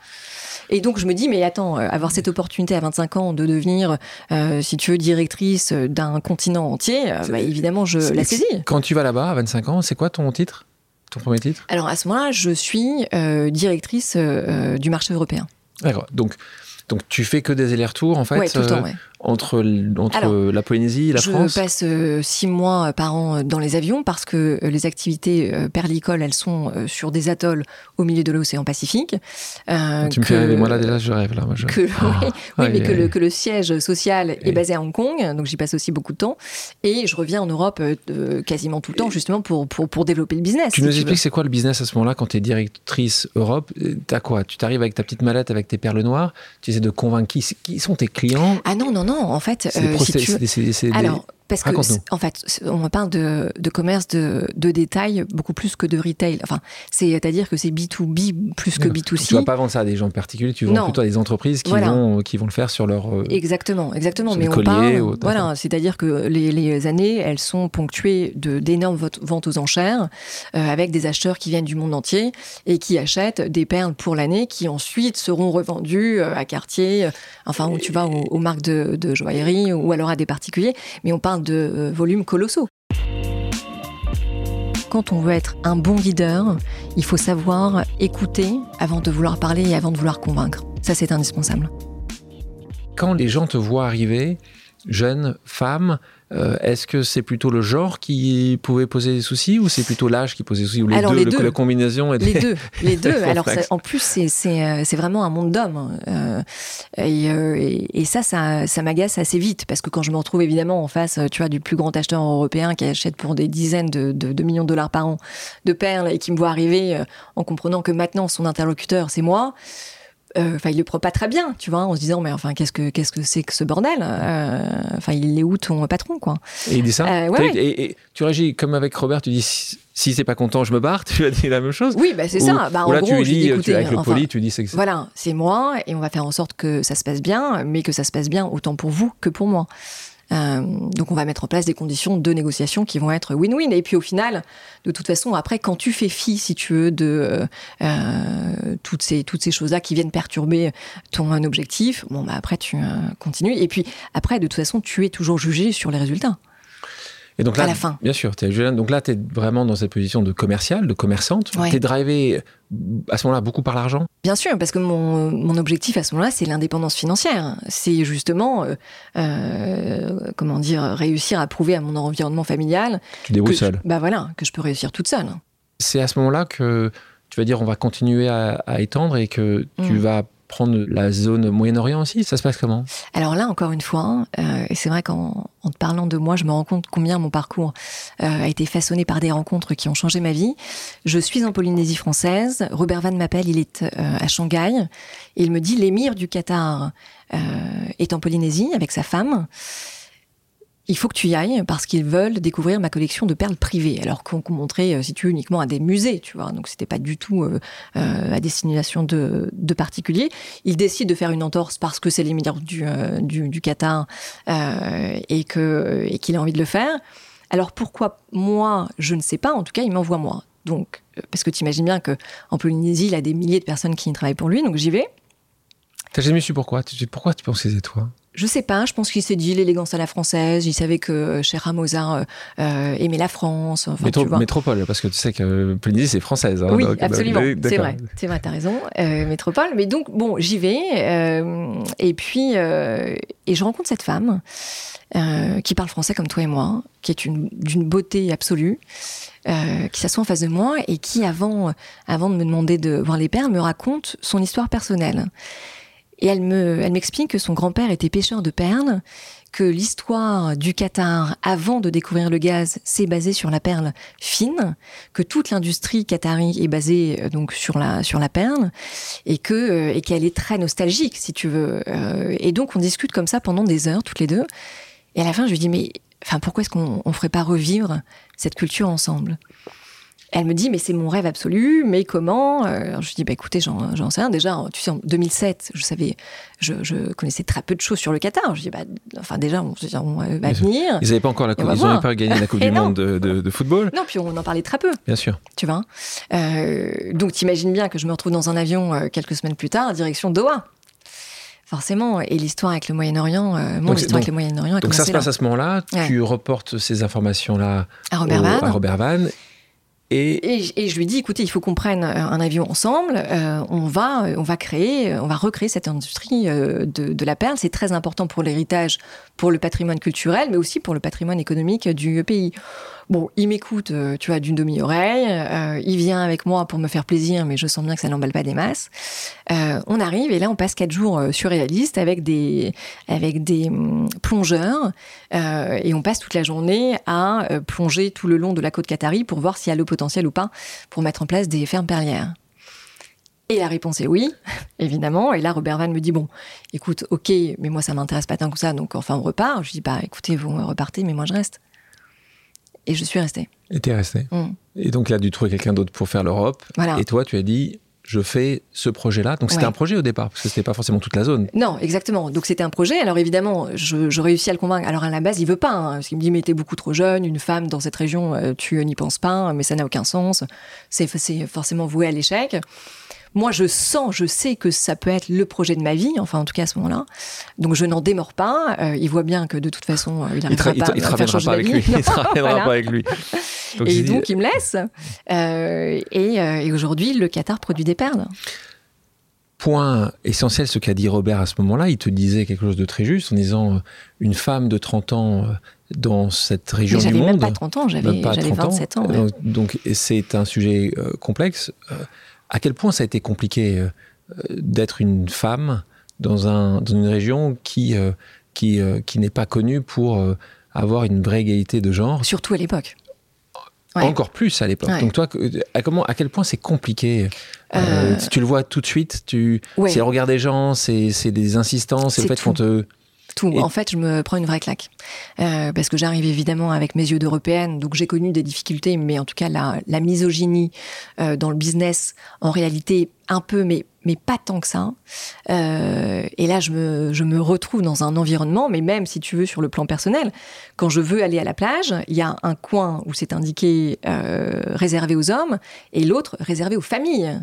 Et donc je me dis, mais attends, euh, avoir cette opportunité à 25 ans de devenir, euh, si tu veux, directrice d'un continent entier, euh, bah, évidemment, je la saisis. Quand tu vas là-bas à 25 ans, c'est quoi ton titre? Ton premier titre? Alors à ce moment-là, je suis directrice du marché européen. D'accord. Donc, donc tu fais que des allers-retours en fait ouais, tout le temps, entre, entre la Polynésie et la France? Je passe euh, six mois euh, par an euh, dans les avions parce que les activités perlicoles, elles sont sur des atolls au milieu de l'océan Pacifique. tu me fais rêver, moi là déjà je rêve là. Moi, je... Que, oui, mais que, le, que, le, siège social est basé à Hong Kong, donc j'y passe aussi beaucoup de temps. Et je reviens en Europe quasiment tout le temps justement pour, pour, pour développer le business. Tu nous expliques c'est quoi le business à ce moment-là quand tu es directrice Europe? T'as quoi? Tu t'arrives avec ta petite mallette avec tes perles noires, tu de convaincre qui, qui sont tes clients? Ah non, non, non en fait, euh, si tu Alors, parce que, en fait, on parle de, de commerce de, de, détail beaucoup plus que de retail. Enfin, c'est-à-dire que c'est B2B plus que B2C. Tu vas pas vendre ça à des gens particuliers, tu vends plutôt à des entreprises qui, vont, qui vont le faire sur leur. Euh, exactement, exactement. Mais on parle. voilà, c'est-à-dire que les, les, années, elles sont ponctuées d'énormes ventes aux enchères euh, avec des acheteurs qui viennent du monde entier et qui achètent des perles pour l'année qui ensuite seront revendues euh, à quartier, enfin, où tu vas aux, aux marques de, de joaillerie ou alors à des particuliers. Mais on parle de euh, volumes colossaux. Quand on veut être un bon leader, il faut savoir écouter avant de vouloir parler et avant de vouloir convaincre. Ça, c'est indispensable. Quand les gens te voient arriver, jeune femme, euh, est-ce que c'est plutôt le genre qui pouvait poser des soucis ou c'est plutôt l'âge qui posait des soucis ou les Alors, deux, les la combinaison Les deux, les deux. Alors en plus euh, c'est vraiment un monde d'hommes euh, et, ça ça, m'agace assez vite parce que quand je me retrouve évidemment en face tu vois du plus grand acheteur européen qui achète pour des dizaines de, de millions de dollars par an de perles et qui me voit arriver en comprenant que maintenant son interlocuteur c'est moi enfin, il le prend pas très bien, tu vois, en se disant, mais enfin, qu'est-ce que qu'est-ce que c'est que ce bordel euh, Enfin, il est où ton patron, quoi Et il dit ça. Euh, et, tu réagis comme avec Robert, tu dis si, c'est pas content, je me barre. Tu vas dire la même chose. Oui, bah, c'est ça. Bah, en là, gros, tu dis, avec le poli, tu dis c'est voilà, c'est moi, et on va faire en sorte que ça se passe bien, mais que ça se passe bien autant pour vous que pour moi. Euh, donc on va mettre en place des conditions de négociation qui vont être win-win. Et puis au final, de toute façon, après, quand tu fais fi, si tu veux, de euh, toutes ces, toutes ces choses-là qui viennent perturber ton objectif, bon, bah après tu euh, continues. Et puis après, de toute façon, tu es toujours jugé sur les résultats. Et donc là, à la fin. Bien sûr, es, donc là, tu es vraiment dans cette position de commerciale, de commerçante. Tu es drivé à ce moment-là beaucoup par l'argent Bien sûr, parce que mon, mon objectif à ce moment-là, c'est l'indépendance financière. C'est justement, euh, euh, comment dire, réussir à prouver à mon environnement familial. Tu débrouilles seule. Bah voilà, que je peux réussir toute seule. C'est à ce moment-là que tu vas dire on va continuer à, étendre et que tu mm. vas prendre la zone Moyen-Orient aussi Ça se passe comment? Alors là, encore une fois, euh, et c'est vrai qu'en te parlant de moi, je me rends compte combien mon parcours euh, a été façonné par des rencontres qui ont changé ma vie. Je suis en Polynésie française. Robert Van m'appelle, il est euh, à Shanghai. Et il me dit l'émir du Qatar est en Polynésie avec sa femme il faut que tu y ailles parce qu'ils veulent découvrir ma collection de perles privées, alors qu'on montrait, euh, si uniquement à des musées, tu vois. Donc c'était pas du tout euh, euh, à destination de, particuliers. Ils décident de faire une entorse parce que c'est l'émir du, Qatar et qu'il a envie de le faire. Alors pourquoi moi, je ne sais pas. En tout cas, il m'envoie moi. Donc parce que tu imagines bien que en Polynésie, il a des milliers de personnes qui y travaillent pour lui. Donc j'y vais. T'as jamais su pourquoi? Pourquoi tu penses que toi? Je sais pas, je pense qu'il s'est dit l'élégance à la française. Il savait que cher Mozart euh, aimait la France. Enfin, tu vois. Métropole, parce que tu sais que Polynésie c'est française. Hein, oui, absolument. C'est vrai, c'est vrai, t'as raison. Euh, métropole. Mais donc bon, j'y vais euh, et puis et je rencontre cette femme qui parle français comme toi et moi, qui est d'une beauté absolue. qui s'assoit en face de moi et qui, avant, avant de me demander de voir les perles, me raconte son histoire personnelle. Et elle me, elle m'explique que son grand-père était pêcheur de perles, que l'histoire du Qatar avant de découvrir le gaz s'est basée sur la perle fine, que toute l'industrie qatari est basée euh, donc sur la sur la perle et que euh, et qu'elle est très nostalgique si tu veux. Euh, et donc on discute comme ça pendant des heures toutes les deux. Et à la fin je lui dis mais enfin pourquoi est-ce qu'on on ferait pas revivre cette culture ensemble? Elle me dit, mais c'est mon rêve absolu, mais comment euh, Je lui dis, bah, écoutez, j'en sais rien. Déjà, tu sais, en 2007, je savais, je, connaissais très peu de choses sur le Qatar. Je dis, bah, enfin, déjà, on, va venir. Ils n'avaient pas encore la coupe, ils n'avaient pas gagné la Coupe du Monde de, football. Non, puis on en parlait très peu. Bien sûr. Tu vois euh, Donc, t'imagines bien que je me retrouve dans un avion euh, quelques semaines plus tard, direction Doha forcément. Et l'histoire avec le Moyen-Orient, mon histoire avec le Moyen-Orient. Donc ça se passe à ce moment-là. Tu reportes ces informations-là à Robert, à Robert Van. Et... je lui dis, écoutez, il faut qu'on prenne euh, un avion ensemble. Euh, on va, on va créer, on va recréer cette industrie euh, de, la perle. C'est très important pour l'héritage, pour le patrimoine culturel, mais aussi pour le patrimoine économique du pays. Bon, il m'écoute, euh, tu vois, d'une demi-oreille. Euh, il vient avec moi pour me faire plaisir, mais je sens bien que ça n'emballe pas des masses. Euh, on arrive et là, on passe quatre jours surréalistes avec des avec des hum, plongeurs et on passe toute la journée à plonger tout le long de la côte qatari pour voir s'il y a le potentiel ou pas pour mettre en place des fermes perlières. Et la réponse est oui, évidemment. Et là, Robert Van me dit bon, écoute, ok, mais moi ça m'intéresse pas tant que ça, donc enfin on repart. Je dis bah écoutez, vous repartez, mais moi je reste. Et je suis restée. Et t'es restée. Mm. Et donc il a dû trouver quelqu'un d'autre pour faire l'Europe. Et toi, tu as dit, je fais ce projet-là. Donc c'était un projet au départ, parce que c'était pas forcément toute la zone. Non, exactement. Donc c'était un projet. Alors évidemment, je, réussis à le convaincre. Alors à la base, il veut pas. Hein, parce qu'il me dit, mais t'es beaucoup trop jeune, une femme dans cette région, euh, tu n'y penses pas, mais ça n'a aucun sens. C'est forcément voué à l'échec. Moi, je sens, je sais que ça peut être le projet de ma vie, enfin en tout cas à ce moment-là. Donc je n'en démords pas. Euh, il voit bien que de toute façon, euh, il n'arrivera pas, il, à faire pas avec lui. il travaillera pas avec lui. et donc il me laisse. Euh, et, aujourd'hui, le Qatar produit des perles point essentiel, ce qu'a dit Robert à ce moment-là, il te disait quelque chose de très juste en disant une femme de 30 ans dans cette région du monde. J'avais même pas 30 ans, j'avais 27 ans. ans donc c'est un sujet complexe à quel point ça a été compliqué euh, d'être une femme dans, un, dans, une région qui, euh, qui, euh, qui n'est pas connue pour avoir une vraie égalité de genre? Surtout à l'époque. Encore plus à l'époque. Donc toi, à, comment, à quel point c'est compliqué Tu le vois tout de suite. Tu, c'est le regard des gens, c'est, des insistances, c'est le fait qu'on te tout. En fait, je me prends une vraie claque. Euh, parce que j'arrive évidemment avec mes yeux d'européenne, donc j'ai connu des difficultés, mais en tout cas, la, la misogynie euh, dans le business, en réalité, un peu, mais, mais pas tant que ça. Euh, et là, je me, je me retrouve dans un environnement, mais même si tu veux, sur le plan personnel, quand je veux aller à la plage, il y a un coin où c'est indiqué réservé aux hommes et l'autre réservé aux familles.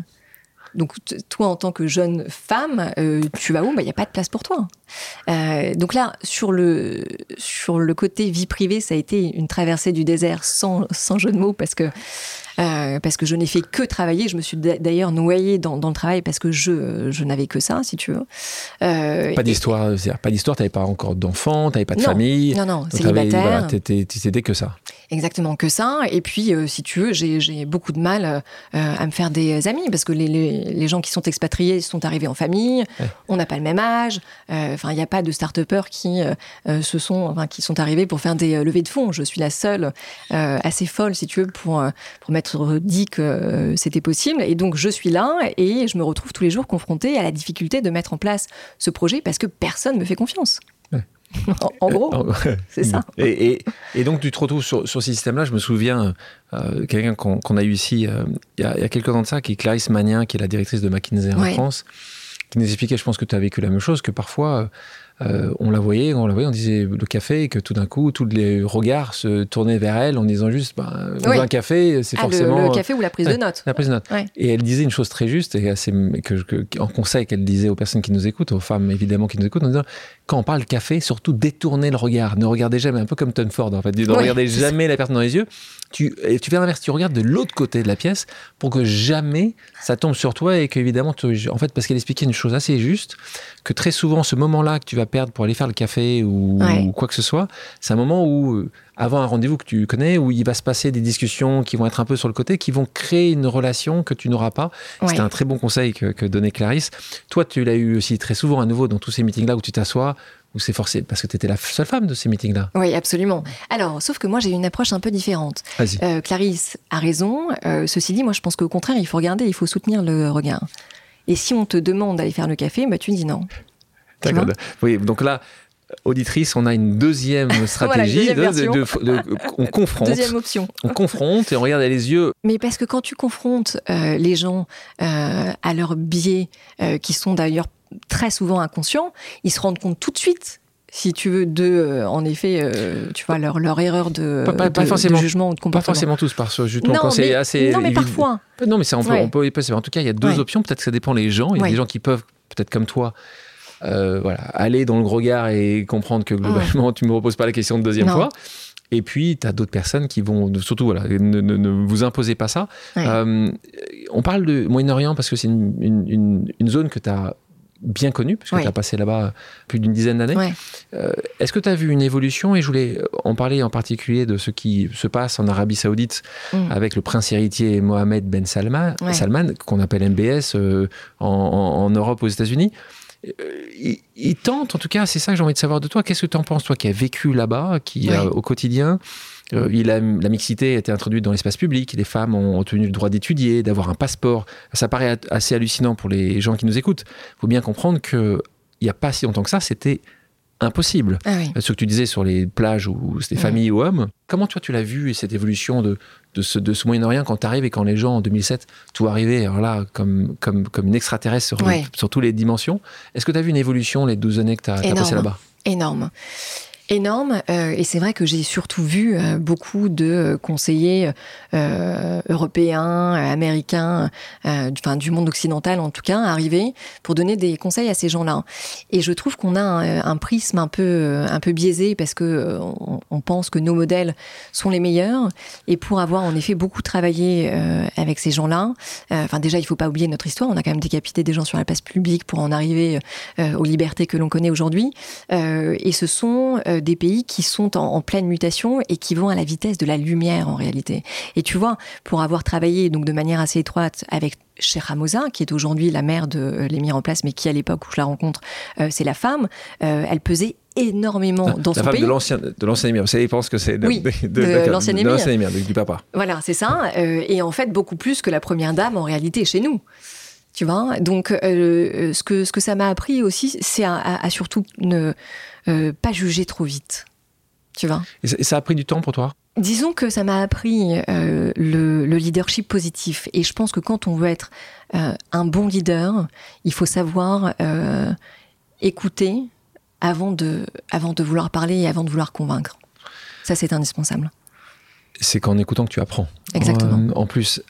Donc toi, en tant que jeune femme, tu vas où? Bah, Il n'y a pas de place pour toi. Euh, donc là, sur le, sur le côté vie privée, ça a été une traversée du désert sans, sans jeu de mots, parce que euh, parce que je n'ai fait que travailler. Je me suis d'ailleurs noyée dans, dans, le travail parce que je, je n'avais que ça, si tu veux. Euh, pas d'histoire, pas d'histoire. T'avais pas encore d'enfants, t'avais pas de famille. Non, non, célibataire. Voilà, t'étais que ça. Exactement que ça. Et puis, si tu veux, j'ai beaucoup de mal à me faire des amis parce que les, les, les, gens qui sont expatriés sont arrivés en famille. On n'a pas le même âge. Enfin, il n'y a pas de start-upers qui se sont, enfin, qui sont arrivés pour faire des levées de fonds. Je suis la seule assez folle, si tu veux, pour pour mettre dit que euh, c'était possible. Et donc, je suis là et je me retrouve tous les jours confrontée à la difficulté de mettre en place ce projet parce que personne ne me fait confiance. en, gros, c'est ça. Et, donc, tu te retrouves sur, ce système-là. Je me souviens, euh, quelqu'un qu'on a eu ici euh, il, y a, quelques temps de ça, qui est Clarisse Magnin, qui est la directrice de McKinsey en France, qui nous expliquait, je pense que tu as vécu la même chose, que parfois, euh, on la voyait, on la voyait, on disait le café, et que tout d'un coup, tous les regards se tournaient vers elle en disant juste, ben, dans Oui. un café, c'est Ah, le- forcément... le, café ou la prise de notes. la prise de notes. Ouais. Et elle disait une chose très juste et assez, que, que- en conseil qu'elle disait aux personnes qui nous écoutent, aux femmes évidemment qui nous écoutent, en disant quand on parle café, surtout détournez le regard. Ne regardez jamais, un peu comme Tom Ford en fait, ne regardez jamais la personne dans les yeux. Tu, et tu fais l'inverse, tu regardes de l'autre côté de la pièce pour que jamais ça tombe sur toi et qu'évidemment, en fait, parce qu'elle expliquait une chose assez juste, que très souvent, ce moment-là que tu vas perdre pour aller faire le café ou, Ouais. ou quoi que ce soit, c'est un moment où, euh, avant un rendez-vous que tu connais, où il va se passer des discussions qui vont être un peu sur le côté, qui vont créer une relation que tu n'auras pas. C'était un très bon conseil que, que donnait Clarisse. Toi, tu l'as eu aussi très souvent à nouveau dans tous ces meetings-là où tu t'assois, où c'est forcé, parce que tu étais la seule femme de ces meetings-là. Oui, absolument. Alors, sauf que moi, j'ai une approche un peu différente. Euh, Clarisse a raison. Euh, ceci dit, moi, je pense qu'au contraire, il faut regarder, il faut soutenir le regard. Et si on te demande d'aller faire le café, bah, tu dis non. D'accord. Oui, donc là, auditrice, on a une deuxième stratégie. deuxième de- version. de- de- on confronte. Deuxième option. On confronte et on regarde les yeux. Mais parce que quand tu confrontes euh, les gens euh, à leurs biais, qui sont d'ailleurs très souvent inconscients, ils se rendent compte tout de suite. Si tu veux, de, euh, en effet, euh, tu vois, leur, leur erreur de, Pas- pas- pas de- forcément. de jugement ou de Pas comportement. forcément tous, parce que justement, c'est mais, assez. non, mais parfois. Non, mais ça, on peut, Ouais. on peut y passer. En tout cas, il y a deux Ouais. options. Peut-être que ça dépend les gens. Il y a Ouais. des gens qui peuvent, peut-être comme toi, euh, voilà, aller dans le regard et comprendre que globalement, tu ne me reposes pas la question de deuxième Non. fois. Et puis, tu as d'autres personnes qui vont, surtout, voilà, ne, ne- ne vous imposez pas ça. Euh, on parle de Moyen-Orient parce que c'est une, une- une- une zone que tu as bien connue, puisque tu as passé là-bas plus d'une dizaine d'années. Euh, Est-ce que tu as vu une évolution? Et je voulais en parler en particulier de ce qui se passe en Arabie Saoudite Mm. avec le prince héritier Mohamed Ben Salman. Salman qu'on appelle MBS euh, en, Europe, aux États-Unis. Euh, il, il tente, en tout cas, c'est ça que j'ai envie de savoir de toi. Qu'est-ce que tu en penses, toi qui as vécu là-bas, qui euh, au quotidien? Euh, il a, la mixité a été introduite dans l'espace public, les femmes ont obtenu le droit d'étudier, d'avoir un passeport. Ça paraît assez hallucinant pour les gens qui nous écoutent. Il faut bien comprendre que il n'y a pas si longtemps que ça, c'était impossible. Ah oui. Ce que tu disais sur les plages où c'était Ouais. famille ou hommes, comment toi tu l'as vu cette évolution de, de ce, de ce Moyen-Orient quand tu arrives et quand les gens en 2007, tout arrivait alors là comme, comme, comme une extraterrestre sur, toutes les dimensions? Est-ce que tu as vu une évolution les 12 années que tu as, Énorme. passé là-bas? Énorme. Énorme. euh, et c'est vrai que j'ai surtout vu euh, beaucoup de euh, conseillers euh, européens, euh, américains, euh, du- enfin du monde occidental en tout cas, arriver pour donner des conseils à ces gens-là. Et je trouve qu'on a un, un prisme un peu, euh, un peu biaisé parce que euh, on, pense que nos modèles sont les meilleurs. Et pour avoir en effet beaucoup travaillé euh, avec ces gens-là, euh, enfin déjà il faut pas oublier notre histoire. On a quand même décapité des gens sur la place publique pour en arriver euh, aux libertés que l'on connaît aujourd'hui. Euh, et ce sont euh, des pays qui sont en, en pleine mutation et qui vont à la vitesse de la lumière en réalité. Et tu vois, pour avoir travaillé donc de manière assez étroite avec Cheikh Moza, qui est aujourd'hui la mère de euh, l'émir en place, mais qui à l'époque où je la rencontre, euh, c'est la femme, euh, elle pesait énormément dans La son femme pays. de l'ancien de l'ancien émir. Vous savez, ils pensent que c'est de, Oui, de- de l'ancien émir. du, papa. Voilà, c'est ça. Euh, et en fait, beaucoup plus que la première dame en réalité chez nous. Tu vois Donc, ce, que, ce que ça m'a appris aussi, c'est à, à- à surtout ne euh, pas juger trop vite. Tu vois? Et ça, a pris du temps pour toi? Disons que ça m'a appris euh, le, le leadership positif. Et je pense que quand on veut être euh, un bon leader, il faut savoir euh, écouter avant de, avant de vouloir parler et avant de vouloir convaincre. Ça, c'est indispensable. c'est qu'en écoutant que tu apprends. Exactement. En plus,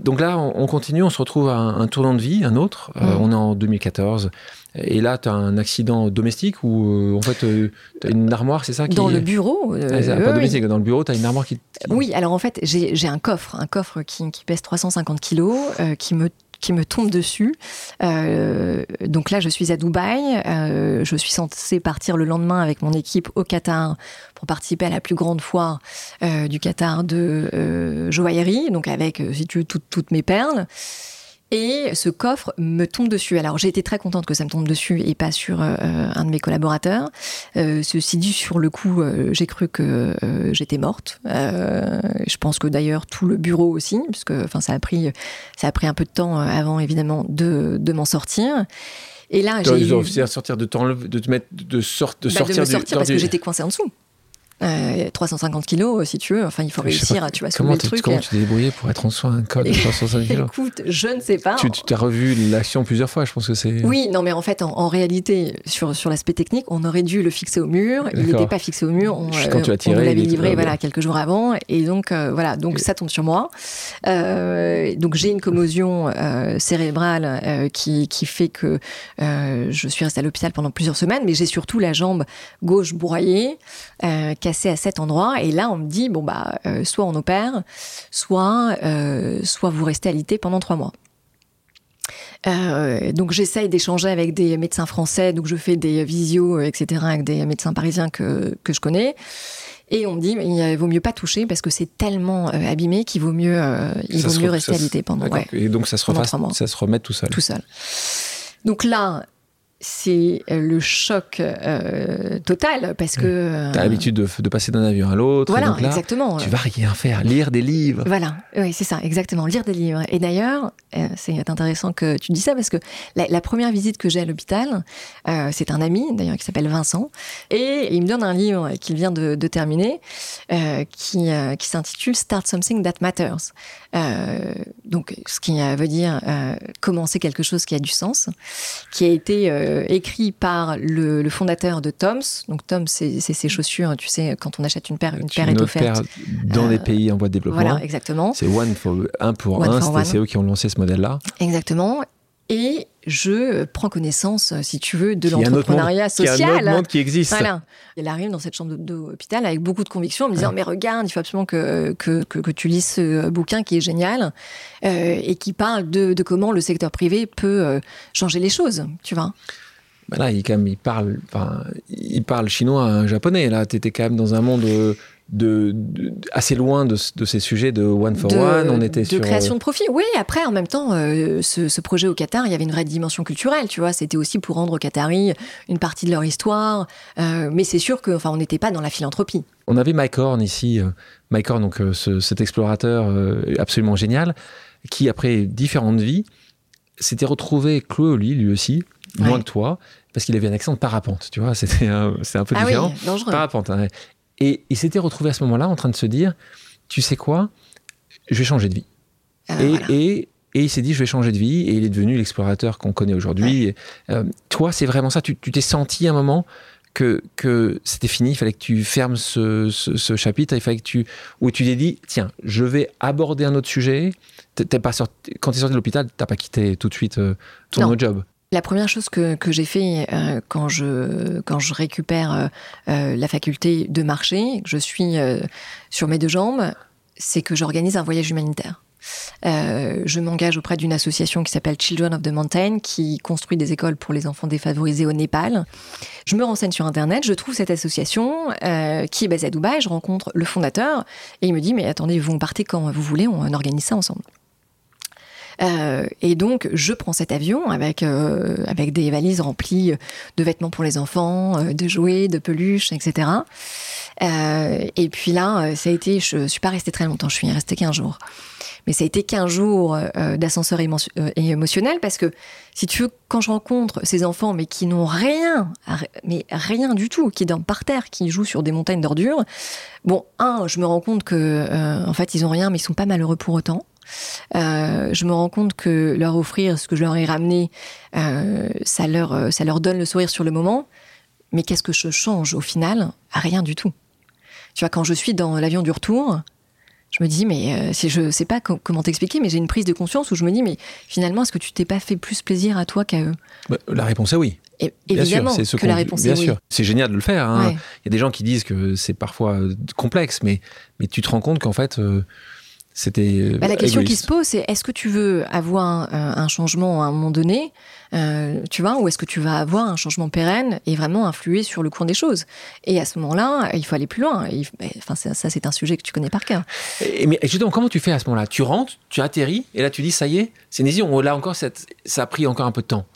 donc là, on, on continue, on se retrouve à un, un tournant de vie, un autre. Mm. on est en 2014. Et là, tu as un accident domestique où, euh, en fait, tu as une armoire, c'est ça qui... Dans le bureau. euh, Ah, oui, pas oui. domestique, dans le bureau, tu as une armoire qui... qui- Oui, alors en fait, j'ai un coffre, un coffre qui, qui pèse 350 kilos, euh, qui me qui me tombe dessus. Euh, donc là, je suis à Dubaï. Euh, je suis censée partir le lendemain avec mon équipe au Qatar pour participer à la plus grande foire euh, du Qatar de euh, joaillerie, donc avec, euh, si tu veux, toutes- toutes mes perles. Et ce coffre me tombe dessus. Alors j'ai été très contente que ça me tombe dessus et pas sur euh, un de mes collaborateurs. Euh, ceci dit, sur le coup, euh, j'ai cru que euh, j'étais morte. Euh, je pense que d'ailleurs tout le bureau aussi, puisque enfin ça a pris ça a pris un peu de temps euh, avant évidemment de, de m'en sortir. Et là, j'ai eu- dois sortir de, t'enlever- de te mettre, de, sort- de bah, sortir de me du- sortir parce du- que j'étais coincée en dessous. 350 kilos, si tu veux. Enfin, il faut réussir à, tu comment le truc. Comment tu t'es débrouillé pour être en soin un col de 350 kilos Écoute, je ne sais pas. Tu t'as revu l'action plusieurs fois, je pense que c'est. Oui, non, mais en fait, en, réalité, sur, sur l'aspect technique, on aurait dû le fixer au mur. Il n'était pas fixé au mur. On, Quand tu l'as tiré, on l'avait livré voilà, quelques jours avant. Et donc, voilà, donc ça tombe sur moi. donc, j'ai une commotion cérébrale qui, qui fait que je suis restée à l'hôpital pendant plusieurs semaines, mais j'ai surtout la jambe gauche broyée, euh, cassée à cet endroit. Et là, on me dit bon bah, euh, soit on opère, soit euh, soit vous restez alité pendant trois mois. donc j'essaye d'échanger avec des médecins français, donc je fais des visios, etc., avec des médecins parisiens que, que je connais. Et on me dit, il vaut mieux pas toucher parce que c'est tellement abîmé qu'il vaut mieux, il vaut mieux rester alité pendant. Ouais, et donc ça se, ça se remet tout seul. Tout seul. Donc là, c'est euh, le choc euh, total parce que. Euh, tu as l'habitude de, passer d'un avion à l'autre. Voilà, exactement. Tu vas rien faire, lire des livres. Voilà, oui, c'est ça, exactement, lire des livres. Et d'ailleurs, c'est intéressant que tu dis ça parce que la, première visite que j'ai à l'hôpital, c'est un ami d'ailleurs qui s'appelle Vincent et il me donne un livre qu'il vient de, terminer qui, qui s'intitule Start Something That Matters. Donc, ce qui veut dire commencer quelque chose qui a du sens, qui a été euh, écrit par le, fondateur de Toms. Donc Toms, c'est ses chaussures, tu sais, quand on achète une paire, une paire est offerte. dans les euh, pays en voie de développement. Voilà, exactement. C'est one for un pour un. C'est eux qui ont lancé ce modèle-là. Exactement. Et je prends connaissance, si tu veux, de l'entrepreneuriat social. Il y a un autre monde qui existe. Voilà. Elle arrive dans cette chambre d'hôpital avec beaucoup de conviction en me disant Mais regarde, il faut absolument que, que, que, tu lises ce bouquin qui est génial euh, et qui parle de, de, comment le secteur privé peut euh, changer les choses, tu vois. Bah là, il, quand même, il, parle, il parle chinois à un japonais. Là, tu étais quand même dans un monde de, assez loin de, ces sujets de one for one. On était de création de profit. Oui, après, en même temps, euh, ce, projet au Qatar, il y avait une vraie dimension culturelle, tu vois. C'était aussi pour rendre aux Qataris une partie de leur histoire. Euh, mais c'est sûr que, enfin, on n'était pas dans la philanthropie. On avait Mike Horn ici, euh, Mike Horn, donc cet explorateur absolument génial, qui après différentes vies s'était retrouvé cloué au lit lui aussi, moins que toi, parce qu'il avait un accent de parapente, tu vois. C'était un, un peu ah différent. Oui, dangereux. Parapente. Hein. Et il s'était retrouvé à ce moment-là en train de se dire, tu sais quoi, je vais changer de vie. Ah, et, et, et, il s'est dit, je vais changer de vie, et il est devenu l'explorateur qu'on connaît aujourd'hui. Euh, toi, c'est vraiment ça, tu t'es senti un moment que, que c'était fini, il fallait que tu fermes ce, ce, chapitre, il fallait que tu, où tu t'es dit, tiens, je vais aborder un autre sujet. pas quand tu es sorti de l'hôpital, tu n'as pas quitté tout de suite euh, ton autre job. La première chose que, que j'ai fait euh, quand, je, quand je récupère euh, euh, la faculté de marcher, que je suis sur mes deux jambes, c'est que j'organise un voyage humanitaire. je m'engage auprès d'une association qui s'appelle Children of the Mountain, qui construit des écoles pour les enfants défavorisés au Népal. Je me renseigne sur Internet, je trouve cette association qui est basée à Dubaï, je rencontre le fondateur et il me dit mais attendez, vous partez quand? Vous voulez, on organise ça ensemble. Euh, et donc, je prends cet avion avec, euh, avec des valises remplies de vêtements pour les enfants, euh, de jouets, de peluches, etc. et puis là, ça a été, je suis pas restée très longtemps, je suis restée 15 jours. Mais ça a été 15 jours d'ascenseur émotionnel parce que, si tu veux, quand je rencontre ces enfants, mais qui n'ont rien, mais rien du tout, qui dorment par terre, qui jouent sur des montagnes d'ordures, bon, un, je me rends compte que, en fait, ils ont rien, mais ils sont pas malheureux pour autant. Euh, je me rends compte que leur offrir ce que je leur ai ramené, euh, ça, leur, euh, ça leur donne le sourire sur le moment. Mais qu'est-ce que je change au final? Rien du tout. Tu vois, quand je suis dans l'avion du retour, je me dis, mais si je sais pas comment t'expliquer, mais j'ai une prise de conscience où je me dis, mais finalement, est-ce que tu t'es pas fait plus plaisir à toi qu'à eux? Bah, La réponse est oui. Et, évidemment sûr, ce que la réponse bien est sûr. oui. C'est génial de le faire. Hein. Il y a des gens qui disent que c'est parfois complexe, mais, mais tu te rends compte qu'en fait, c'était. Bah, la question qui se pose, c'est est-ce que tu veux avoir un, changement à un moment donné, euh, tu vois, ou est-ce que tu vas avoir un changement pérenne et vraiment influer sur le cours des choses? Et à ce moment-là, il faut aller plus loin. enfin, ça, c'est un sujet que tu connais par cœur. Et, mais justement, comment tu fais à ce moment-là? Tu rentres, tu atterris, et là tu dis ça y est, c'est une Là encore, ça a pris encore un peu de temps.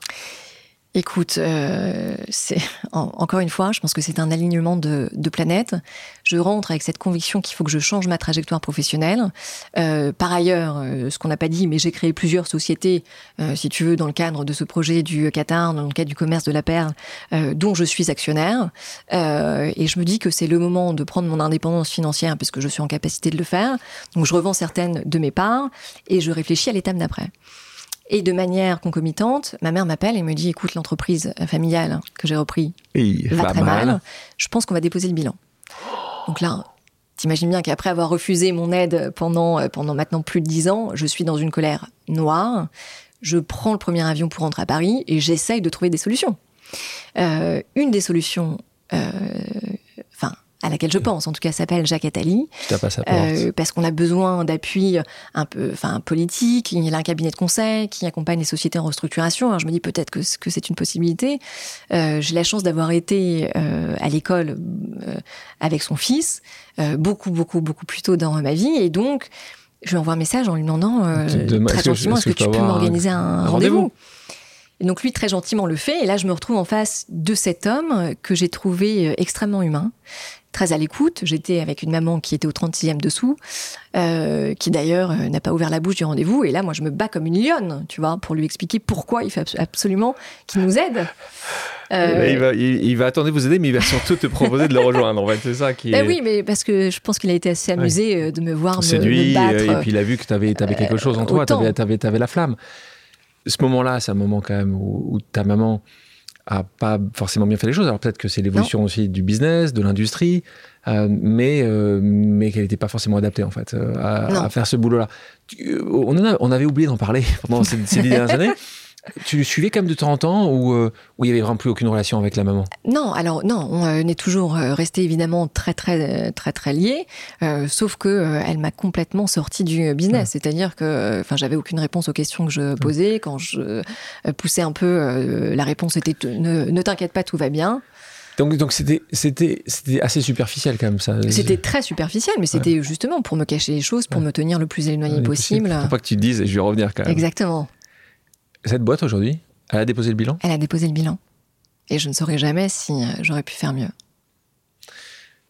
Écoute, euh, c'est encore une fois, je pense que c'est un alignement de, de, planètes. Je rentre avec cette conviction qu'il faut que je change ma trajectoire professionnelle. Euh, par ailleurs, euh, ce qu'on n'a pas dit, mais j'ai créé plusieurs sociétés, euh, si tu veux, dans le cadre de ce projet du Qatar, dans le cadre du commerce de la perle, dont je suis actionnaire. et je me dis que c'est le moment de prendre mon indépendance financière, puisque je suis en capacité de le faire. Donc je revends certaines de mes parts et je réfléchis à l'étape d'après. Et de manière concomitante, ma mère m'appelle et me dit écoute, l'entreprise familiale que j'ai repris va très mal. Je pense qu'on va déposer le bilan. Donc là, t'imagines bien qu'après avoir refusé mon aide pendant, pendant maintenant plus de dix ans, je suis dans une colère noire. Je prends le premier avion pour rentrer à Paris et j'essaye de trouver des solutions. Euh, une des solutions, euh, à laquelle je pense, en tout cas, s'appelle Jacques Attali. Euh, parce qu'on a besoin d'appui un peu, enfin, politique. Il y a un cabinet de conseil qui accompagne les sociétés en restructuration. Alors je me dis peut-être que, que c'est une possibilité. Euh, J'ai la chance d'avoir été euh, à l'école euh, avec son fils beaucoup, beaucoup, beaucoup plus tôt dans ma vie, et donc je lui envoie un message en lui demandant Demain, très gentiment est-ce que tu peux m'organiser un, un rendez-vous et donc lui très gentiment le fait et là je me retrouve en face de cet homme que j'ai trouvé extrêmement humain très à l'écoute j'étais avec une maman qui était au 36e dessous euh, qui d'ailleurs euh, n'a pas ouvert la bouche du rendez-vous et là moi je me bats comme une lionne tu vois pour lui expliquer pourquoi il faut abs- absolument qu'il nous aide Euh, il, va, il, il va attendre de vous aider, mais il va surtout te proposer de le rejoindre. En fait, c'est ça qui est ben oui, mais parce que je pense qu'il a été assez amusé euh, de me voir me, séduit. me battre. euh, et puis il a vu que tu avais, quelque chose en toi, tu autant. avais, la flamme. Ce moment-là, c'est un moment quand même où, où ta maman a pas forcément bien fait les choses. Alors peut-être que c'est l'évolution aussi du business, de l'industrie, euh, mais, euh, mais qu'elle n'était pas forcément adaptée en fait euh, à, faire ce boulot-là. Euh, On, en a- on avait oublié d'en parler pendant ces, ces dix dernières années. Tu le suivais quand même de temps en temps ou euh, il y avait vraiment plus aucune relation avec la maman? Non, alors non, on euh, est toujours euh, resté évidemment très très très très liés, euh, sauf que euh, elle m'a complètement sorti du business, c'est-à-dire que enfin j'avais aucune réponse aux questions que je posais quand je poussais un peu la réponse était ne, ne t'inquiète pas tout va bien. Donc donc c'était c'était c'était assez superficiel quand même ça. C'était très superficiel mais c'était justement pour me cacher les choses, pour Ouais. me tenir le plus éloigné possible. Faut pas que tu te dises, et je vais revenir quand même. Exactement. Cette boîte aujourd'hui, elle a déposé le bilan? Elle a déposé le bilan. Et je ne saurais jamais si euh, j'aurais pu faire mieux.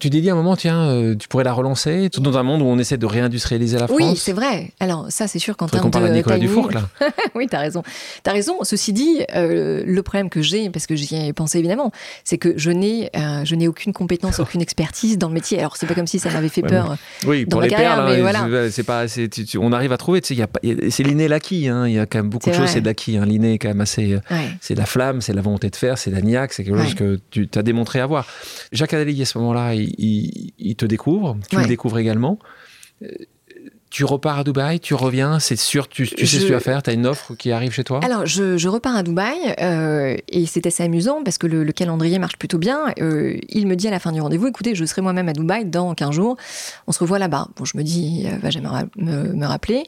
Tu t'es dit à un moment, tiens, euh, tu pourrais la relancer, tout dans un monde où on essaie de réindustrialiser la France. Oui, c'est vrai. Alors ça, c'est sûr qu'en termes qu'on parle à de Nicolas timing- Dufourc, là. oui, t'as raison. T'as raison. Ceci dit, euh, le problème que j'ai, parce que j'y ai pensé évidemment, c'est que je n'ai, euh, je n'ai aucune compétence, aucune expertise dans le métier. Alors c'est pas comme si ça m'avait fait Ouais, peur. Oui, dans pour ma les carrière, perles, mais hein, voilà. c'est- pas, c'est- tu- tu- on arrive à trouver, tu sais, il y a pas- il y a- c'est l'inné l'acquis, hein, il y a quand même beaucoup de choses, c'est de l'acquis. Hein. L'inné est quand même assez. Ouais. C'est la flamme, c'est la volonté de faire, c'est la niaque, c'est quelque chose Ouais. que tu as démontré avoir. Jacques Adélie, à ce moment-là, il, il- il te découvre, tu Ouais. le découvres également. Euh, Tu repars à Dubaï, tu reviens, c'est sûr, tu, tu sais ce que tu vas faire, tu as une offre qui arrive chez toi? Alors, je, je repars à Dubaï euh, et c'est assez amusant parce que le, le calendrier marche plutôt bien. Euh, il me dit à la fin du rendez-vous, écoutez, je serai moi-même à Dubaï dans 15 jours. On se revoit là-bas. Bon, je me dis, euh, va jamais me, me- me rappeler.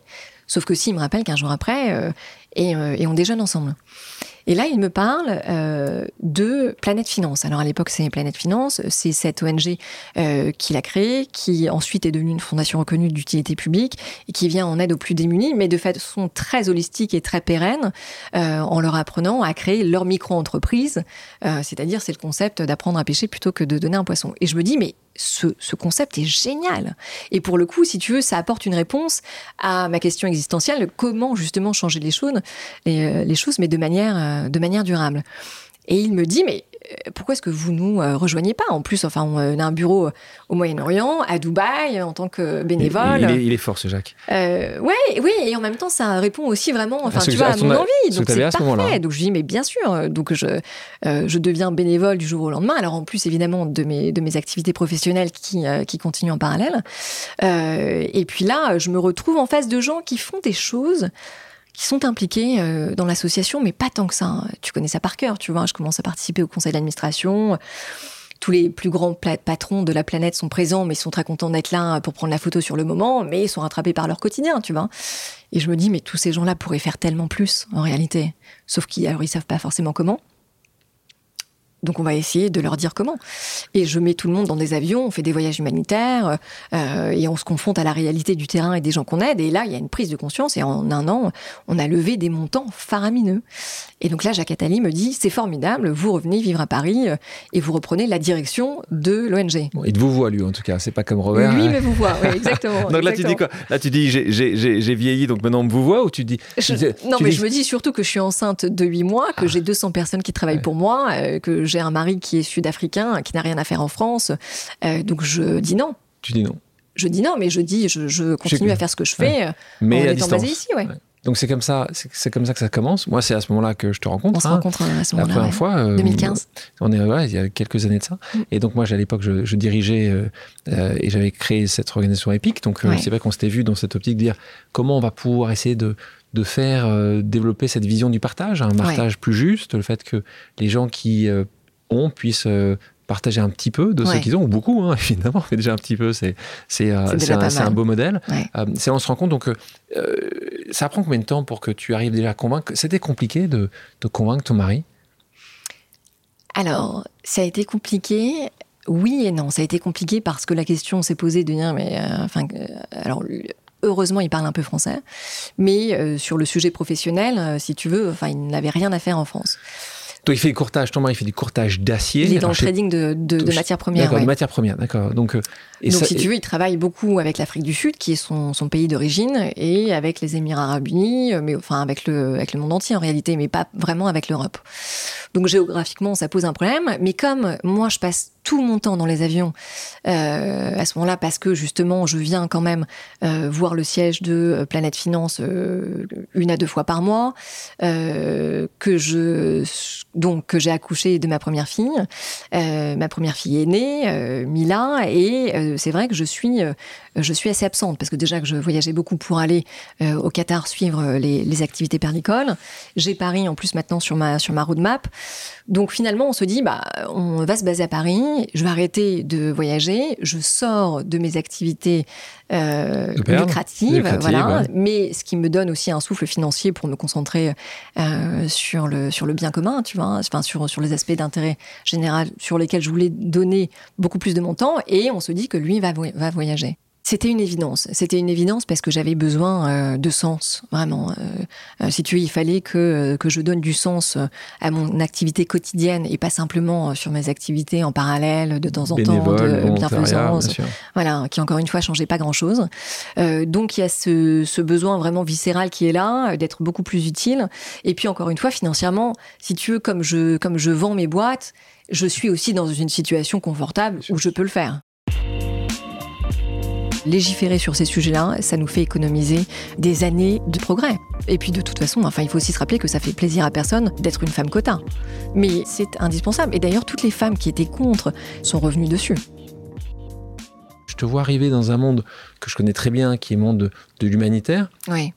Sauf que s'il me rappelle 15 jours après euh, et, euh, et on déjeune ensemble. Et là, il me parle euh, de Planète Finance. Alors à l'époque, c'est Planète Finance, c'est cette ONG euh, qu'il a créée, qui ensuite est devenue une fondation reconnue d'utilité publique et qui vient en aide aux plus démunis, mais de façon très holistique et très pérenne, euh, en leur apprenant à créer leur micro-entreprise. C'est-à-dire, c'est le concept d'apprendre à pêcher plutôt que de donner un poisson. Et je me dis, mais ce, ce concept est génial. Et pour le coup, si tu veux, ça apporte une réponse à ma question existentielle, comment justement changer les choses, les, euh, les choses mais de manière, euh, de manière durable. Et il me dit, mais euh, pourquoi est-ce que vous nous euh, rejoignez pas? En plus, enfin, on a un bureau au Moyen-Orient, à Dubaï, en tant que bénévole. il, est, il est fort, ce Jacques. Euh, ouais, oui, et en même temps, ça répond aussi vraiment, enfin, tu que- vois, à mon a- envie. Donc c'est ce parfait. Donc je dis, mais bien sûr. Donc je, euh, je deviens bénévole du jour au lendemain. Alors en plus, évidemment, de mes, de mes activités professionnelles qui, euh, qui continuent en parallèle. Euh, et puis là, je me retrouve en face de gens qui font des choses qui sont impliqués euh, dans l'association, mais pas tant que ça. hein. Tu connais ça par cœur, tu vois. Je commence à participer au conseil d'administration. Tous les plus grands patrons de la planète sont présents, mais ils sont très contents d'être là pour prendre la photo sur le moment, mais ils sont rattrapés par leur quotidien, tu vois. Et je me dis, mais tous ces gens-là pourraient faire tellement plus, en réalité. Sauf qu'ils alors, ils savent pas forcément comment. Donc on va essayer de leur dire comment. Et je mets tout le monde dans des avions, on fait des voyages humanitaires euh, et on se confronte à la réalité du terrain et des gens qu'on aide. Et là, il y a une prise de conscience et en un an, on a levé des montants faramineux. Et donc là, Jacques Attali me dit, c'est formidable, vous revenez vivre à Paris euh, et vous reprenez la direction de l'ONG. Bon, il vous voit, lui, en tout cas. C'est pas comme Robert. Lui hein. me vous voit, oui, exactement. donc là, tu dis quoi Là, tu dis, j'ai- vieilli, donc maintenant on me vous voit ou tu dis. Je- tu dis- non, mais je me dis surtout que je suis enceinte de 8 mois, que j'ai 200 personnes qui travaillent Ouais. pour moi, euh, que j'ai un mari qui est sud-africain, qui n'a rien à faire en France. Euh, donc je dis non. Tu dis non. Je dis non, mais je dis, je, je continue à faire ce que je fais euh, Mais en à étant distance. basée ici. Ouais. Ouais. Donc c'est comme ça, c'est comme ça que ça commence. Moi, c'est à ce moment-là que je te rencontre. On se hein. rencontre à ce La moment-là. première ouais. fois. euh, 2015. On est ouais, il y a quelques années de ça. Mm. Et donc moi, à l'époque, je, je dirigeais euh, euh, et j'avais créé cette organisation Epic. Donc Ouais. c'est vrai qu'on s'était vu dans cette optique de dire comment on va pouvoir essayer de de faire développer cette vision du partage, un partage plus juste, le fait que les gens qui ont puissent euh, partager un petit peu de ce qu'ils ont, ou beaucoup, hein, évidemment, mais déjà un petit peu, c'est c'est euh, un, beau modèle. Ouais. Euh, c'est on se rend compte donc euh, ça prend combien de temps pour que tu arrives déjà à convaincre? C'était compliqué de, de convaincre ton mari? Alors, ça a été compliqué. Oui et non, ça a été compliqué parce que la question s'est posée de dire, mais enfin, alors heureusement il parle un peu français, mais sur le sujet professionnel, si tu veux, enfin, il n'avait rien à faire en France. Toi, il fait du courtage. Ton mari fait du courtage d'acier. Il est dans le trading de, de, de matières premières. D'accord, ouais. de matières premières. D'accord. Donc, euh, et Donc, ça- si tu veux, il travaille beaucoup avec l'Afrique du Sud, qui est son, son pays d'origine, et avec les Émirats Arabes Unis, euh, mais enfin avec le, avec le monde entier en réalité, mais pas vraiment avec l'Europe. Donc géographiquement, ça pose un problème. Mais comme moi, je passe tout mon temps dans les avions euh, à ce moment-là, parce que justement, je viens quand même euh, voir le siège de euh, Planète Finance une à deux fois par mois, que je donc que j'ai accouché de ma première fille. Ma première fille est née, Mila, et c'est vrai que je suis, je suis assez absente parce que déjà que je voyageais beaucoup pour aller euh, au Qatar suivre euh, les, les activités perlicoles. J'ai Paris en plus maintenant sur ma sur ma roadmap. Donc finalement, on se dit, bah, on va se baser à Paris. Je vais arrêter de voyager. Je sors de mes activités euh, lucratives, voilà. ouais. Mais ce qui me donne aussi un souffle financier pour me concentrer euh, sur le sur le bien commun, tu vois, enfin sur sur les aspects d'intérêt général sur lesquels je voulais donner beaucoup plus de mon temps. Et on se dit que lui va va voyager. C'était une évidence. C'était une évidence parce que j'avais besoin euh, de sens, vraiment. Euh, euh, si tu veux, il fallait que, que je donne du sens à mon activité quotidienne et pas simplement sur mes activités en parallèle, de temps en temps, de bienfaisance, bien voilà, qui encore une fois changeait pas grand-chose. Euh, donc il y a ce, ce besoin vraiment viscéral qui est là, d'être beaucoup plus utile. Et puis encore une fois, financièrement, si tu veux, comme je, comme je vends mes boîtes, je suis aussi dans une situation confortable où je peux le faire. Légiférer sur ces sujets-là, ça nous fait économiser des années de progrès. Et puis de toute façon, enfin, il faut aussi se rappeler que ça fait plaisir à personne d'être une femme quota. Mais c'est indispensable. Et d'ailleurs, toutes les femmes qui étaient contre sont revenues dessus. Je te vois arriver dans un monde que je connais très bien, qui est le monde de, de l'humanitaire, Oui.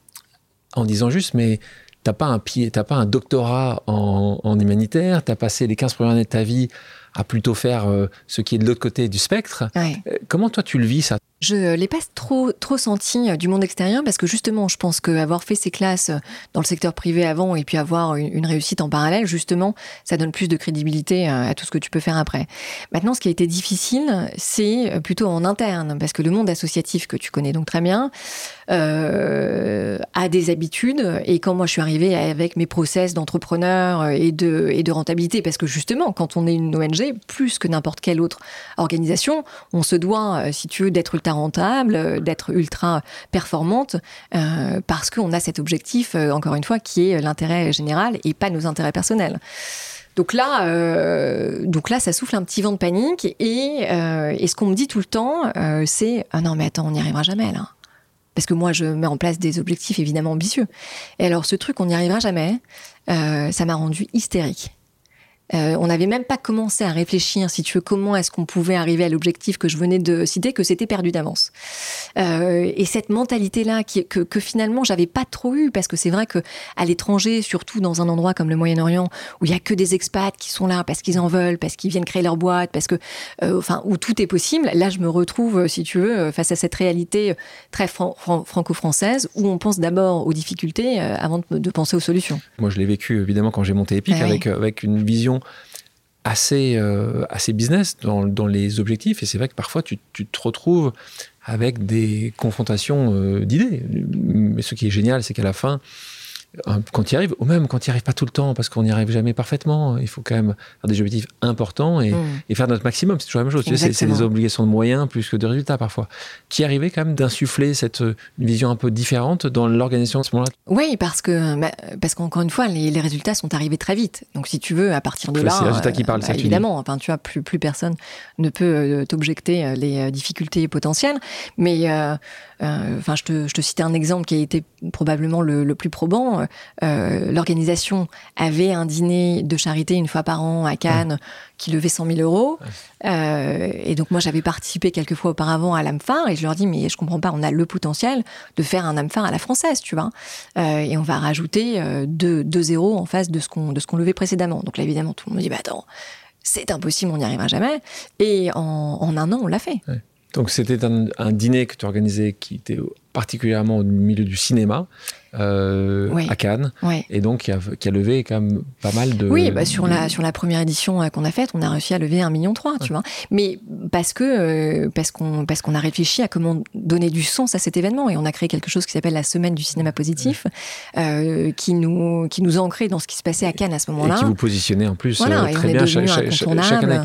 en disant juste, mais t'as pas un pied, t'as pas un doctorat en, en humanitaire, t'as passé les 15 premières années de ta vie à plutôt faire euh, ce qui est de l'autre côté du spectre. Ouais. Euh, Comment toi tu le vis ça? Je l'ai pas trop trop senti euh, du monde extérieur parce que justement, je pense qu'avoir fait ces classes euh, dans le secteur privé avant et puis avoir une, réussite en parallèle, justement, ça donne plus de crédibilité euh, à tout ce que tu peux faire après. Maintenant, ce qui a été difficile, c'est plutôt en interne parce que le monde associatif que tu connais donc très bien a des habitudes et quand moi je suis arrivée avec mes process d'entrepreneur et de et de rentabilité parce que justement, quand on est une ONG, plus que n'importe quelle autre organisation, on se doit, si tu veux, d'être rentable, euh, d'être ultra performante, euh, parce qu'on a cet objectif, euh, encore une fois, qui est l'intérêt général et pas nos intérêts personnels. Donc là, donc là, ça souffle un petit vent de panique et, et ce qu'on me dit tout le temps, c'est ah non mais attends, on n'y arrivera jamais là. Parce que moi, je mets en place des objectifs évidemment ambitieux. Et alors, ce truc, on n'y arrivera jamais, ça m'a rendu hystérique. Euh, on n'avait même pas commencé à réfléchir, si tu veux, comment est-ce qu'on pouvait arriver à l'objectif que je venais de citer, que c'était perdu d'avance. Euh, et cette mentalité-là, qui, que, que finalement j'avais pas trop eu, parce que c'est vrai que à l'étranger, surtout dans un endroit comme le Moyen-Orient, où il y a que des expats qui sont là parce qu'ils en veulent, parce qu'ils viennent créer leur boîte, parce que, euh, enfin, où tout est possible. Là, je me retrouve, si tu veux, face à cette réalité très fran- fran- franco-française, où on pense d'abord aux difficultés avant de, de penser aux solutions. Moi je l'ai vécu évidemment quand j'ai monté Epic Ah avec, avec une vision assez, assez business dans, dans, les objectifs. Et c'est vrai que parfois, tu, tu, te retrouves avec des confrontations d'idées. Mais ce qui est génial, c'est qu'à la fin, quand tu y arrives, ou même quand tu n'y arrives pas tout le temps, parce qu'on n'y arrive jamais parfaitement, il faut quand même avoir des objectifs importants et, mm. faire notre maximum. C'est toujours la même chose. c'est des obligations de moyens plus que de résultats parfois. Tu y arrivais quand même d'insuffler cette vision un peu différente dans l'organisation à ce moment-là Oui, parce que bah, parce qu'encore une fois, les, résultats sont arrivés très vite. Donc si tu veux, à partir de là, c'est les résultats qui parlent. Bah, évidemment, enfin tu vois, plus plus personne ne peut euh, t'objecter euh, les euh, difficultés potentielles. Mais enfin, je te, je te citais un exemple qui a été probablement le, le plus probant euh, l'organisation avait un dîner de charité une fois par an à Cannes qui levait 100 000 euros. Euh, et donc moi j'avais participé quelques fois auparavant à l'AMFAR et je leur dis mais je comprends pas, on a le potentiel de faire un AMFAR à la française, tu vois. Euh, et on va rajouter deux, zéros en face de ce qu'on de ce qu'on levait précédemment. Donc là évidemment tout le monde me dit bah attends c'est impossible, on n'y arrivera jamais. Et en, un an on l'a fait. Donc c'était un, un, dîner que tu organisais qui était particulièrement au milieu du cinéma euh, à Cannes, et donc qui a, qui a, levé quand même pas mal de. Oui, bah sur la sur la première édition euh, qu'on a faite, on a réussi à lever un million trois, tu vois. Mais parce que euh, parce qu'on parce qu'on a réfléchi à comment donner du sens à cet événement et on a créé quelque chose qui s'appelle la semaine du cinéma positif, euh, qui nous qui nous a ancré dans ce qui se passait à Cannes à ce moment-là. Et qui vous positionnait en plus très bien chaque, chaque année.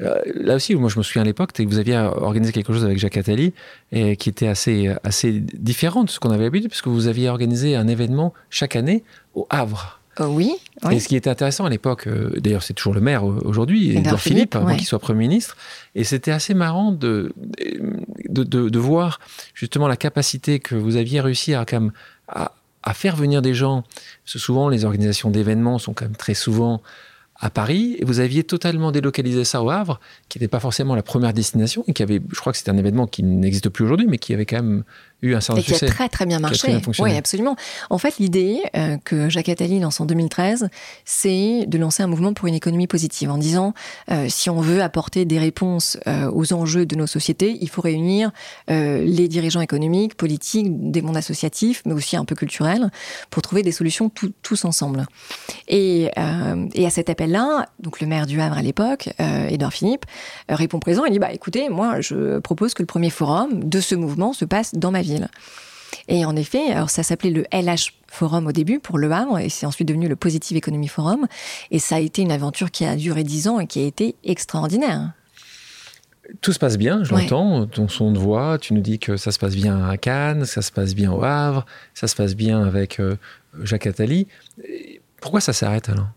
Euh, là aussi, moi je me souviens à l'époque, que vous aviez organisé quelque chose avec Jacques Attali et qui était assez, assez différent de ce qu'on avait l'habitude, puisque vous aviez organisé un événement chaque année au Havre. Euh, oui, Et ce qui était intéressant à l'époque, euh, d'ailleurs c'est toujours le maire aujourd'hui, Edouard Philippe, avant qu'il soit Premier ministre, et c'était assez marrant de de, de, voir justement la capacité que vous aviez réussi à, quand même, à, à faire venir des gens. Parce que souvent les organisations d'événements sont quand même très souvent à Paris et vous aviez totalement délocalisé ça au Havre, qui n'était pas forcément la première destination et qui avait, je crois que c'était un événement qui n'existe plus aujourd'hui, mais qui avait quand même eu un certain et qui a très très bien marché. oui, absolument. En fait, l'idée euh, que Jacques Attali lance en 2013, c'est de lancer un mouvement pour une économie positive en disant euh, si on veut apporter des réponses euh, aux enjeux de nos sociétés, il faut réunir les dirigeants économiques, politiques, des mondes associatifs, mais aussi un peu culturels, pour trouver des solutions tous ensemble. Et, et à cet appel-là, donc le maire du Havre à l'époque, Edouard Philippe, répond présent. Il dit bah écoutez, moi je propose que le premier forum de ce mouvement se passe dans ma ville. Et en effet, alors ça s'appelait le LH Forum au début pour Le Havre, et c'est ensuite devenu le Positive Economy Forum. Et ça a été une aventure qui a duré dix ans et qui a été extraordinaire. Tout se passe bien, je l'entends, ton son de voix, tu nous dis que ça se passe bien à Cannes, ça se passe bien au Havre, ça se passe bien avec euh, Jacques Attali. Pourquoi ça s'arrête alors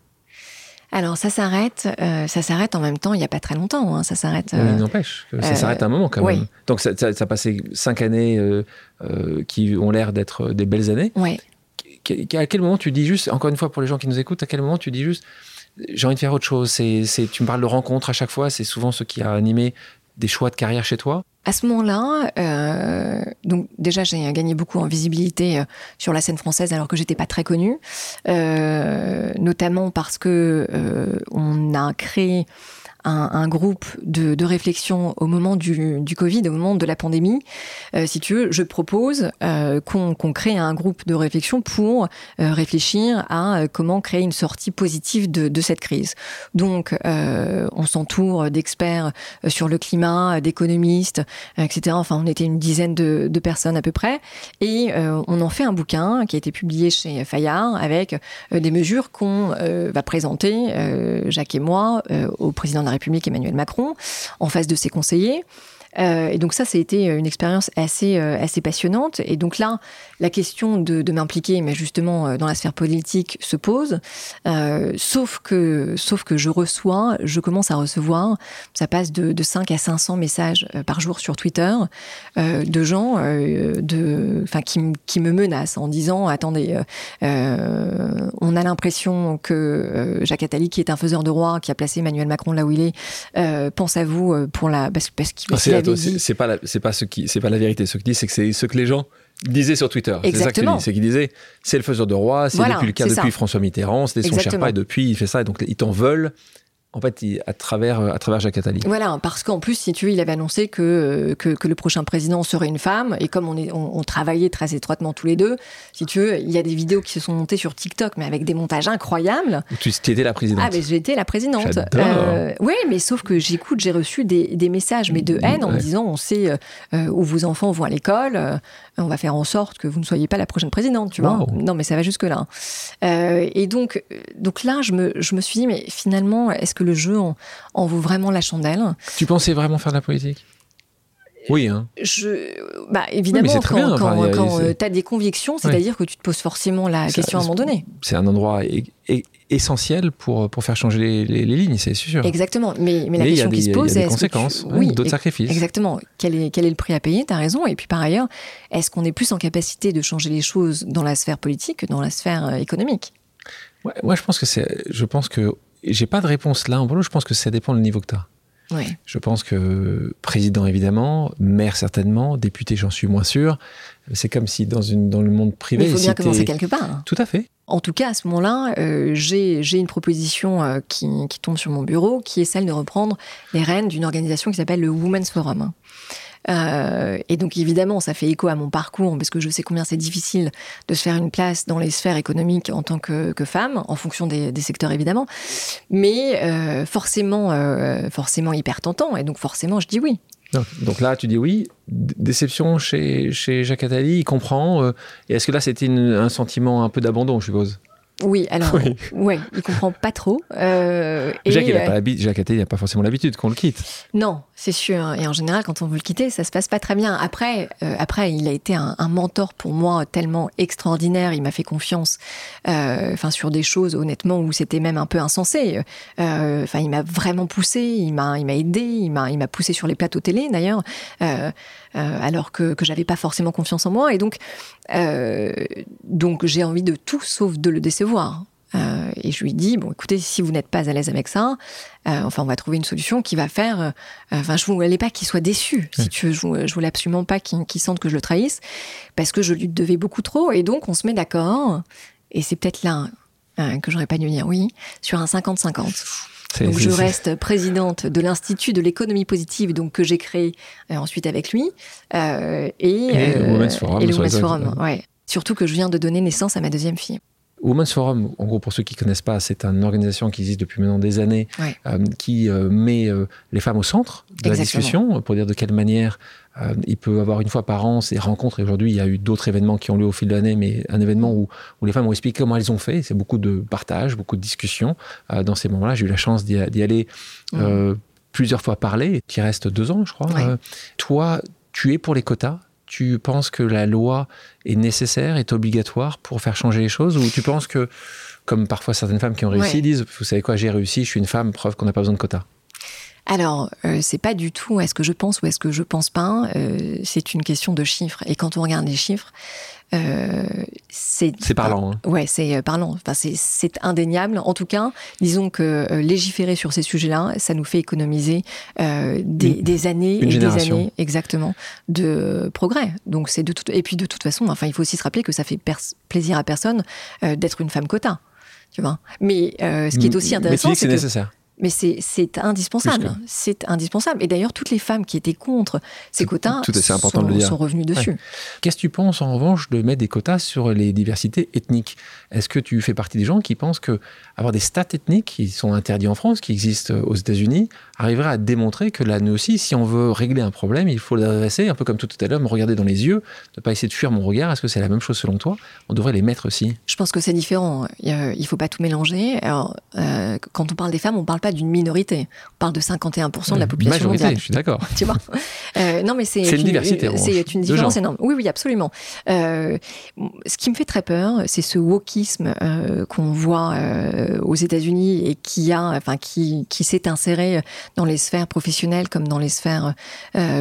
alors ça s'arrête, euh, ça s'arrête en même temps. Il n'y a pas très longtemps. Hein, ça s'arrête. Oui, euh, n'empêche, ça s'arrête un moment quand même. Donc ça, ça, a passé cinq années euh, qui ont l'air d'être des belles années. Oui. À quel moment tu dis juste, encore une fois pour les gens qui nous écoutent, à quel moment tu dis juste, j'ai envie de faire autre chose. C'est, tu me parles de rencontres à chaque fois. C'est souvent ce qui a animé des choix de carrière chez toi? À ce moment-là, euh, donc déjà j'ai gagné beaucoup en visibilité euh, sur la scène française alors que j'étais pas très connue, euh, notamment parce que on a créé un, groupe de, réflexion au moment du, Covid, au moment de la pandémie. Si tu veux, je propose qu'on crée un groupe de réflexion pour réfléchir à comment créer une sortie positive de, cette crise. Donc, on s'entoure d'experts sur le climat, d'économistes, etc. Enfin, on était une dizaine de, de, personnes à peu près, et on en fait un bouquin qui a été publié chez Fayard avec des mesures qu'on va présenter, Jacques et moi, au président de la République Emmanuel Macron en face de ses conseillers. Euh, et donc ça, ça a été une expérience assez, euh, assez passionnante. Et donc là, la question de, de m'impliquer, mais justement euh, dans la sphère politique, se pose. Euh, sauf que, sauf que je reçois, je commence à recevoir, ça passe de, de 5 à 500 messages par jour sur Twitter de gens, de, enfin qui, qui me menacent en disant attendez, on a l'impression que Jacques Attali, qui est un faiseur de roi, qui a placé Emmanuel Macron là où il est, pense à vous pour la parce, parce qu'il ah, c'est pas c'est pas ce qui c'est pas la vérité. Ce qu'il dit, c'est que c'est ce que les gens disaient sur Twitter. C'est ça que tu dis. C'est qu'il disait, c'est le faiseur de roi, c'est depuis le cas depuis François Mitterrand, c'était son Sherpa et depuis il fait ça. Et donc ils t'en veulent en fait, à travers, à travers Jacques Attali. Voilà, parce qu'en plus, si tu veux, il avait annoncé que, que, que, le prochain président serait une femme, et comme on, est, on, travaillait très étroitement tous les deux, si tu veux, il y a des vidéos qui se sont montées sur TikTok, mais avec des montages incroyables. Tu étais la présidente. Ah, mais j'étais la présidente. Euh, oui, mais sauf que j'écoute, j'ai reçu des, des, messages, mais de haine, en me disant, on sait euh, où vos enfants vont à l'école, euh, on va faire en sorte que vous ne soyez pas la prochaine présidente, tu vois. Non, mais ça va jusque-là. et donc, donc là, je me, je me suis dit, mais finalement, est-ce que le jeu en, vaut vraiment la chandelle. Tu pensais vraiment faire de la politique? Oui. Hein. Je, bah, évidemment, quand, tu as des convictions, c'est-à-dire que tu te poses forcément la question à un moment donné. C'est un endroit essentiel pour, pour faire changer les, lignes, c'est sûr. Exactement. Mais, mais la question qui se pose, c'est. conséquences, oui, d'autres sacrifices. Exactement. Quel est, quel est le prix à payer? Tu as raison. Et puis par ailleurs, est-ce qu'on est plus en capacité de changer les choses dans la sphère politique que dans la sphère euh, économique? Ouais, Moi, je pense que c'est. Je pense que j'ai pas de réponse là en je pense que ça dépend du niveau que tu as. Je pense que président évidemment, maire certainement, député j'en suis moins sûr. C'est comme si dans, une, dans le monde privé... il faut bien commencer quelque part. Hein. Tout à fait. En tout cas, à ce moment-là, euh, j'ai une proposition euh, qui, qui, tombe sur mon bureau, qui est celle de reprendre les rênes d'une organisation qui s'appelle le Women's Forum. Euh, et donc évidemment, ça fait écho à mon parcours, parce que je sais combien c'est difficile de se faire une place dans les sphères économiques en tant que, femme, en fonction des, secteurs évidemment, mais euh, forcément, euh, forcément hyper tentant, et donc forcément, je dis oui. Donc, là, tu dis oui. Déception chez, chez Jacques Attali, il comprend. et est-ce que là, c'était un sentiment un peu d'abandon, je suppose? Oui, alors, oui. ouais, il comprend pas trop. Euh, Jacques, il a pas Jacques il n'a pas forcément l'habitude qu'on le quitte. Non, c'est sûr. Et en général, quand on veut le quitter, ça se passe pas très bien. Après, euh, après, il a été un, mentor pour moi tellement extraordinaire. Il m'a fait confiance, euh, enfin, sur des choses, honnêtement, où c'était même un peu insensé. Enfin, il m'a vraiment poussé, il m'a, il m'a aidé, il m'a, il m'a poussé sur les plateaux télé, d'ailleurs. Alors que, que j'avais pas forcément confiance en moi. Et donc, donc j'ai envie de tout sauf de le décevoir voir. Euh, et je lui dis bon, écoutez, si vous n'êtes pas à l'aise avec ça, euh, enfin, on va trouver une solution qui va faire. Euh, enfin, je voulais pas qu'il soit déçu, si tu veux. Je, voulais absolument pas qu'il sente que je le trahisse, parce que je lui devais beaucoup trop. Et donc, on se met d'accord. Et c'est peut-être là que j'aurais pas dû dire oui sur un 50-50. Donc je reste présidente de l'Institut de l'économie positive, donc que j'ai créé ensuite avec lui, et, et, le Women's Forum. ouais. Surtout que je viens de donner naissance à ma deuxième fille. Women's Forum, en gros, pour ceux qui ne connaissent pas, c'est une organisation qui existe depuis maintenant des années, euh, qui euh, met euh, les femmes au centre de la discussion, pour dire de quelle manière il peut avoir une fois par an ces rencontres. Et aujourd'hui, il y a eu d'autres événements qui ont lieu au fil de l'année, mais un événement où, où, les femmes ont expliqué comment elles ont fait. C'est beaucoup de partage, beaucoup de discussions. dans ces moments-là, j'ai eu la chance d'y aller plusieurs fois parler, qui reste deux ans, je crois. toi, tu es pour les quotas tu penses que la loi est nécessaire, est obligatoire pour faire changer les choses Ou tu penses que, comme parfois certaines femmes qui ont réussi disent, vous savez quoi, j'ai réussi, je suis une femme, preuve qu'on n'a pas besoin de quotas alors, euh, c'est pas du tout est-ce que je pense ou est-ce que je pense pas. Euh, c'est une question de chiffres. Et quand on regarde les chiffres, euh, c'est parlant. Hein. Ouais, c'est parlant. Enfin, c'est indéniable. En tout cas, disons que légiférer sur ces sujets-là, ça nous fait économiser des, des, années et des années, exactement, de progrès. Donc c'est de tout. Et puis de toute façon, enfin, il faut aussi se rappeler que ça fait plaisir à personne d'être une femme quota. Tu vois. Mais ce qui est aussi intéressant, c'est nécessaire. Mais c'est indispensable. C'est indispensable. Et d'ailleurs, toutes les femmes qui étaient contre ces quotas sont, revenues dessus. Qu'est-ce que tu penses en revanche de mettre des quotas sur les diversités ethniques? Est-ce que tu fais partie des gens qui pensent que avoir des stats ethniques qui sont interdits en France, qui existent aux États-Unis, arriverait à démontrer que là, nous aussi, si on veut régler un problème, il faut l'adresser un peu comme tout à l'heure, me regarder dans les yeux, ne pas essayer de fuir mon regard. Est-ce que c'est la même chose selon toi? On devrait les mettre aussi. Je pense que c'est différent. Il ne faut pas tout mélanger. Alors, euh, quand on parle des femmes, on ne parle pas d'une minorité. On parle de 51% de la population majorité, je suis d'accord. tu vois? Euh, Non, mais c'est une, diversité. C'est une différence énorme. Oui, oui, absolument. Euh, ce qui me fait très peur, c'est ce wokisme qu'on voit aux États-Unis et qui a, enfin, qui, qui s'est inséré dans les sphères professionnelles comme dans les sphères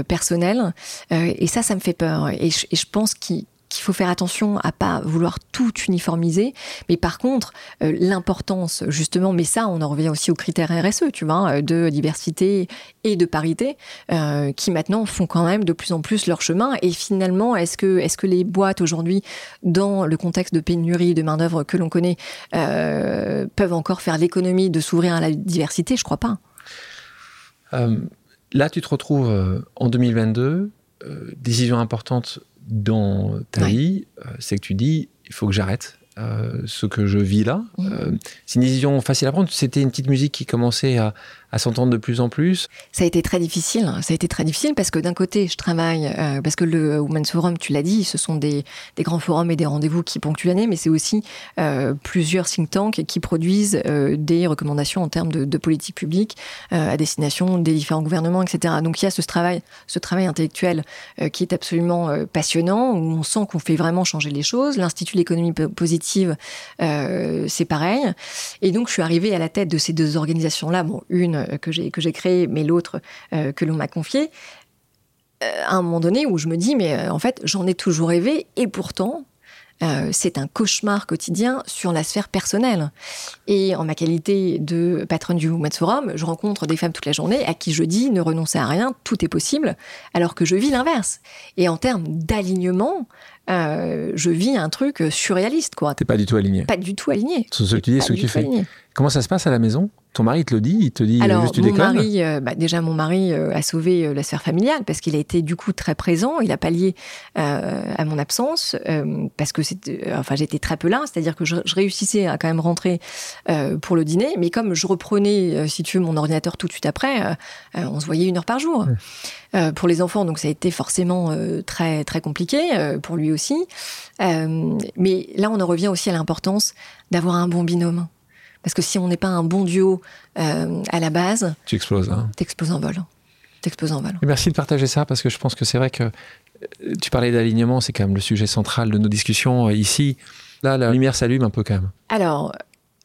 personnelles. et ça, ça me fait peur. Et je, pense qu'il faut faire attention à pas vouloir tout uniformiser. Mais par contre, euh, l'importance, justement, mais ça, on en revient aussi aux critères RSE, tu vois, de diversité et de parité, qui maintenant font quand même de plus en plus leur chemin. Et finalement, est-ce que, les boîtes aujourd'hui, dans le contexte de pénurie de main-d'œuvre que l'on connaît, peuvent encore faire l'économie de s'ouvrir à la diversité? Je crois pas. Là, tu te retrouves en 2022 euh, décision importante dans ta vie, euh, c'est que tu dis, il faut que j'arrête. Euh, ce que je vis là. Mmh. c'est une décision facile à prendre. C'était une petite musique qui commençait à, à s'entendre de plus en plus Ça a été très difficile. Ça a été très difficile parce que d'un côté, je travaille, euh, parce que le Women's Forum, tu l'as dit, ce sont des, grands forums et des rendez-vous qui ponctuent l'année, mais c'est aussi euh, plusieurs think tanks qui produisent euh, des recommandations en termes de, de politique publique à destination des différents gouvernements, etc. Donc il y a ce travail, ce travail intellectuel qui est absolument passionnant, où on sent qu'on fait vraiment changer les choses. L'Institut de l'économie positive, c'est pareil. Et donc je suis arrivée à la tête de ces deux organisations-là. Bon, une que j'ai que j'ai créé, mais l'autre euh, que l'on m'a confié. Euh, à un moment donné où je me dis mais en fait j'en ai toujours rêvé et pourtant c'est un cauchemar quotidien sur la sphère personnelle. Et en ma qualité de patronne du Women's Forum, je rencontre des femmes toute la journée à qui je dis ne renoncez à rien, tout est possible, alors que je vis l'inverse. Et en termes d'alignement, je vis un truc surréaliste, quoi. T'es pas du tout aligné. Pas du tout aligné. Ce que tu dis, ce que tu fais. Comment ça se passe à la maison? Ton mari te le dit Il te dit Alors, juste tu mon mari, euh, bah, déjà mon mari euh, a sauvé euh, la sphère familiale parce qu'il a été du coup très présent. Il a pallié à mon absence parce que enfin j'étais très peu là, c'est-à-dire que je, réussissais à quand même rentrer pour le dîner, mais comme je reprenais, si tu veux, mon ordinateur tout de suite après, on se voyait une heure par jour. pour les enfants, donc ça a été forcément très très compliqué pour lui aussi. mais là, on en revient aussi à l'importance d'avoir un bon binôme. Parce que si on n'est pas un bon duo euh, à la base, tu exploses. Hein. T'exploses en vol. T'exploses en vol. merci de partager ça parce que je pense que c'est vrai que euh, tu parlais d'alignement, c'est quand même le sujet central de nos discussions euh, ici. Là, la lumière s'allume un peu quand même. Alors,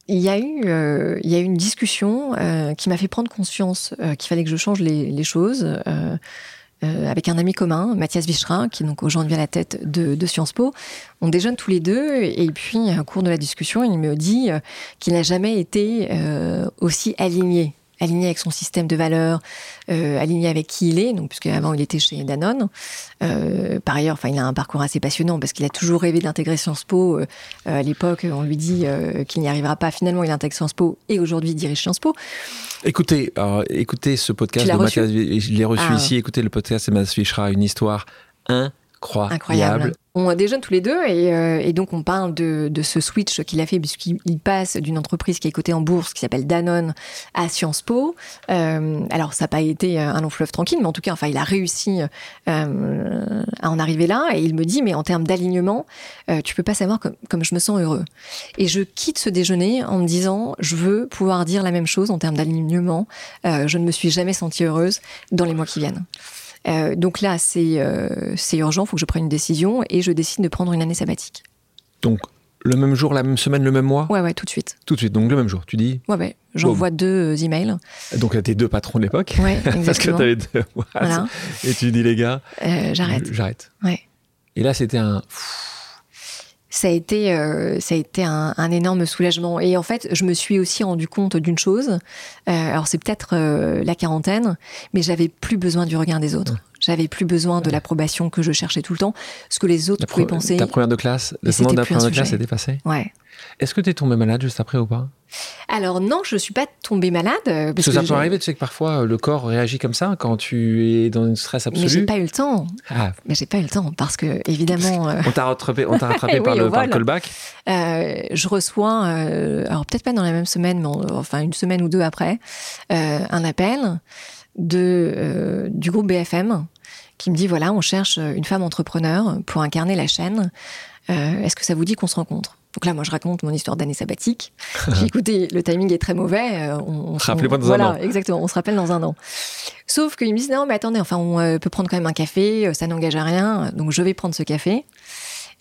il y a eu, il y a eu une discussion qui m'a fait prendre conscience qu'il fallait que je change les, les choses. Euh, avec un ami commun, Mathias Vichra, qui est donc aujourd'hui à la tête de, Sciences Po. On déjeune tous les deux et puis, au cours de la discussion, il me dit euh, qu'il n'a jamais été euh, aussi aligné aligné avec son système de valeurs, euh, aligné avec qui il est, donc puisque avant il était chez Danone. Euh, par ailleurs, enfin, il a un parcours assez passionnant parce qu'il a toujours rêvé d'intégrer Sciences Po. Euh, à l'époque, on lui dit qu'il n'y arrivera pas. Finalement, il intègre Sciences Po et aujourd'hui il dirige Sciences Po. Écoutez, écoutez ce podcast de Mathias, je l'ai reçu ah. ici. Écoutez le podcast de Mathias une histoire incroyable. incroyable on déjeune tous les deux euh, et, donc on parle de, ce switch qu'il a fait puisqu'il passe d'une entreprise qui est cotée en bourse qui s'appelle Danone à Sciences Po. Euh, alors ça n'a pas été un long fleuve tranquille, mais en tout cas, enfin, il a réussi euh, à en arriver là et il me dit mais en termes d'alignement, tu peux pas savoir comme, comme, je me sens heureux. Et je quitte ce déjeuner en me disant je veux pouvoir dire la même chose en termes d'alignement. je ne me suis jamais sentie heureuse dans les mois qui viennent. Euh, donc là, c'est euh, urgent, il faut que je prenne une décision et je décide de prendre une année sabbatique. Donc le même jour, la même semaine, le même mois? Ouais, ouais, tout de suite. Tout de suite, donc le même jour, tu dis? Ouais, ouais. J'envoie deux euh, emails. Donc à tes deux patrons de l'époque Ouais, exactement. Parce que t'avais deux. Voilà. Et tu dis, les gars. J'arrête. J'arrête. Ouais. Et là, c'était un ça a été, euh, ça a été un, énorme soulagement. Et en fait, je me suis aussi rendu compte d'une chose. Euh, alors, c'est peut-être euh, la quarantaine, mais j'avais plus besoin du regard des autres. J'avais plus besoin de l'approbation que je cherchais tout le temps, ce que les autres pouvaient penser. Ta première de classe, le moment de la première de classe était passé. Ouais. Est-ce que tu es tombée malade juste après ou pas? Alors non, je ne suis pas tombée malade. Euh, parce, que, ça peut arriver, tu sais que parfois euh, le corps réagit comme ça quand tu es dans une stress absolue. Mais j'ai pas eu le temps. Ah. Mais j'ai pas eu le temps parce que évidemment. Euh, on t'a rattrapé, on t'a rattrapé par, le, callback. je reçois, alors peut-être pas dans la même semaine, mais enfin une semaine ou deux après, un appel de du groupe BFM qui me dit voilà, on cherche une femme entrepreneur pour incarner la chaîne. Est-ce que ça vous dit qu'on se rencontre? Donc là, moi, je raconte mon histoire d'année sabbatique. J'ai écouté, le timing est très mauvais. Euh, on, Rappelez-moi dans un an. exactement. On se rappelle dans un an. Sauf qu'ils me disent non, mais attendez, enfin, on euh, peut prendre quand même un café, euh, ça n'engage à rien. Donc je vais prendre ce café.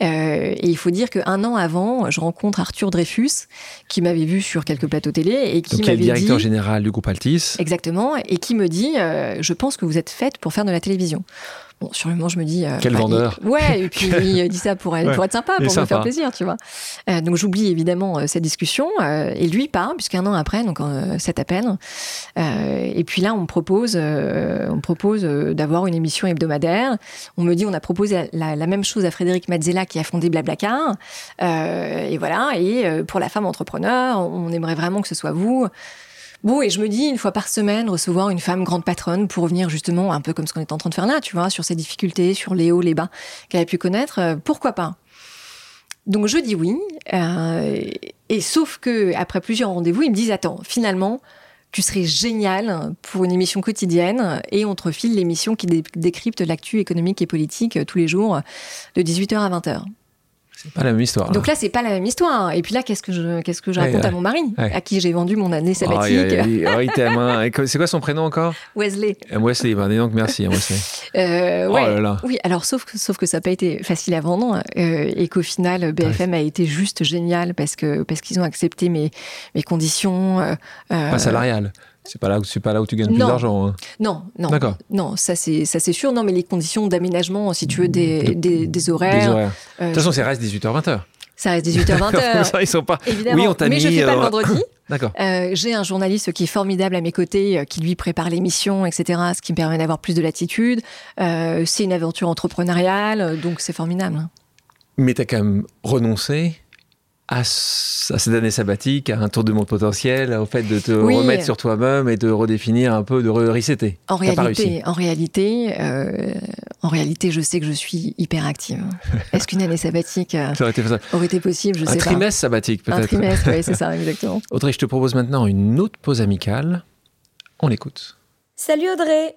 Et il faut dire qu'un an avant, je rencontre Arthur Dreyfus, qui m'avait vu sur quelques plateaux télé et qui m'avait dit... directeur général du groupe Altis. Exactement, et qui me dit Je pense que vous êtes faite pour faire de la télévision. Bon, sur le moment, je me dis. Quel bah, vendeur il- Ouais, et puis il dit ça pour, être- pour être sympa, pour me faire plaisir, tu vois. Euh, donc j'oublie évidemment euh, cette discussion. euh, et lui part, puisqu'un an après, donc euh, cet appel. Euh, et puis là, on me propose, euh, on me propose euh, d'avoir une émission hebdomadaire. On me dit, on a proposé la, la même chose à Frédéric Mazzella qui a fondé Blablacar. Euh, et voilà. Et euh, pour la femme entrepreneur, on aimerait vraiment que ce soit vous. Bon, et je me dis, une fois par semaine, recevoir une femme grande patronne pour revenir justement, un peu comme ce qu'on est en train de faire là, tu vois, sur ses difficultés, sur les hauts, les bas qu'elle a pu connaître, euh, pourquoi pas? Donc je dis oui, euh, et sauf que après plusieurs rendez-vous, ils me disent, attends, finalement, tu serais génial pour une émission quotidienne et on te refile l'émission qui dé- décrypte l'actu économique et politique euh, tous les jours de 18h à 20h. C'est pas la même histoire. Donc là, c'est pas la même histoire. Et puis là, qu'est-ce que je, qu'est-ce que je raconte ouais. à mon mari, Ouais. à qui j'ai vendu mon année sabbatique, oh. Et C'est quoi son prénom encore? Wesley. Euh, Wesley. Ben, dis donc, merci, hein, Wesley. Euh, Oh ouais. là là. Oui, alors sauf que, sauf que ça n'a pas été facile à vendre euh, et qu'au final, BFM a été juste génial parce que parce qu'ils ont accepté mes, mes conditions. euh, Pas salarial. C'est pas là où c'est pas là où tu gagnes plus d'argent. hein. Non, non. D'accord. Non, ça c'est ça c'est sûr. Non, mais les conditions d'aménagement, si tu veux, des, De- des, des Des horaires. horaires. euh, De toute façon, c'est reste 18h-20h. ça reste 18h-20h. Ça, ils sont pas. Évidemment. Oui, on t'a mais je mis, fais pas euh, le vendredi. D'accord. Euh, j'ai un journaliste qui est formidable à mes côtés, euh, qui lui prépare l'émission, etc., ce qui me permet d'avoir plus de latitude. Euh, c'est une aventure entrepreneuriale, euh, donc c'est formidable. Mais t'as quand même renoncé à, ce- à cette année sabbatique, à un tour de monde potentiel, au fait de te Oui. remettre sur toi-même et de redéfinir un peu, de resetter. En réalité, en réalité, euh, en réalité, je sais que je suis hyper active. Est-ce qu'une année sabbatique euh, Ça aurait été facile. aurait été possible Je un sais trimestre sabbatique, pas. Un peut-être. trimestre, oui, c'est ça, exactement. Audrey, je te propose maintenant une autre pause amicale. On l'écoute. Salut Audrey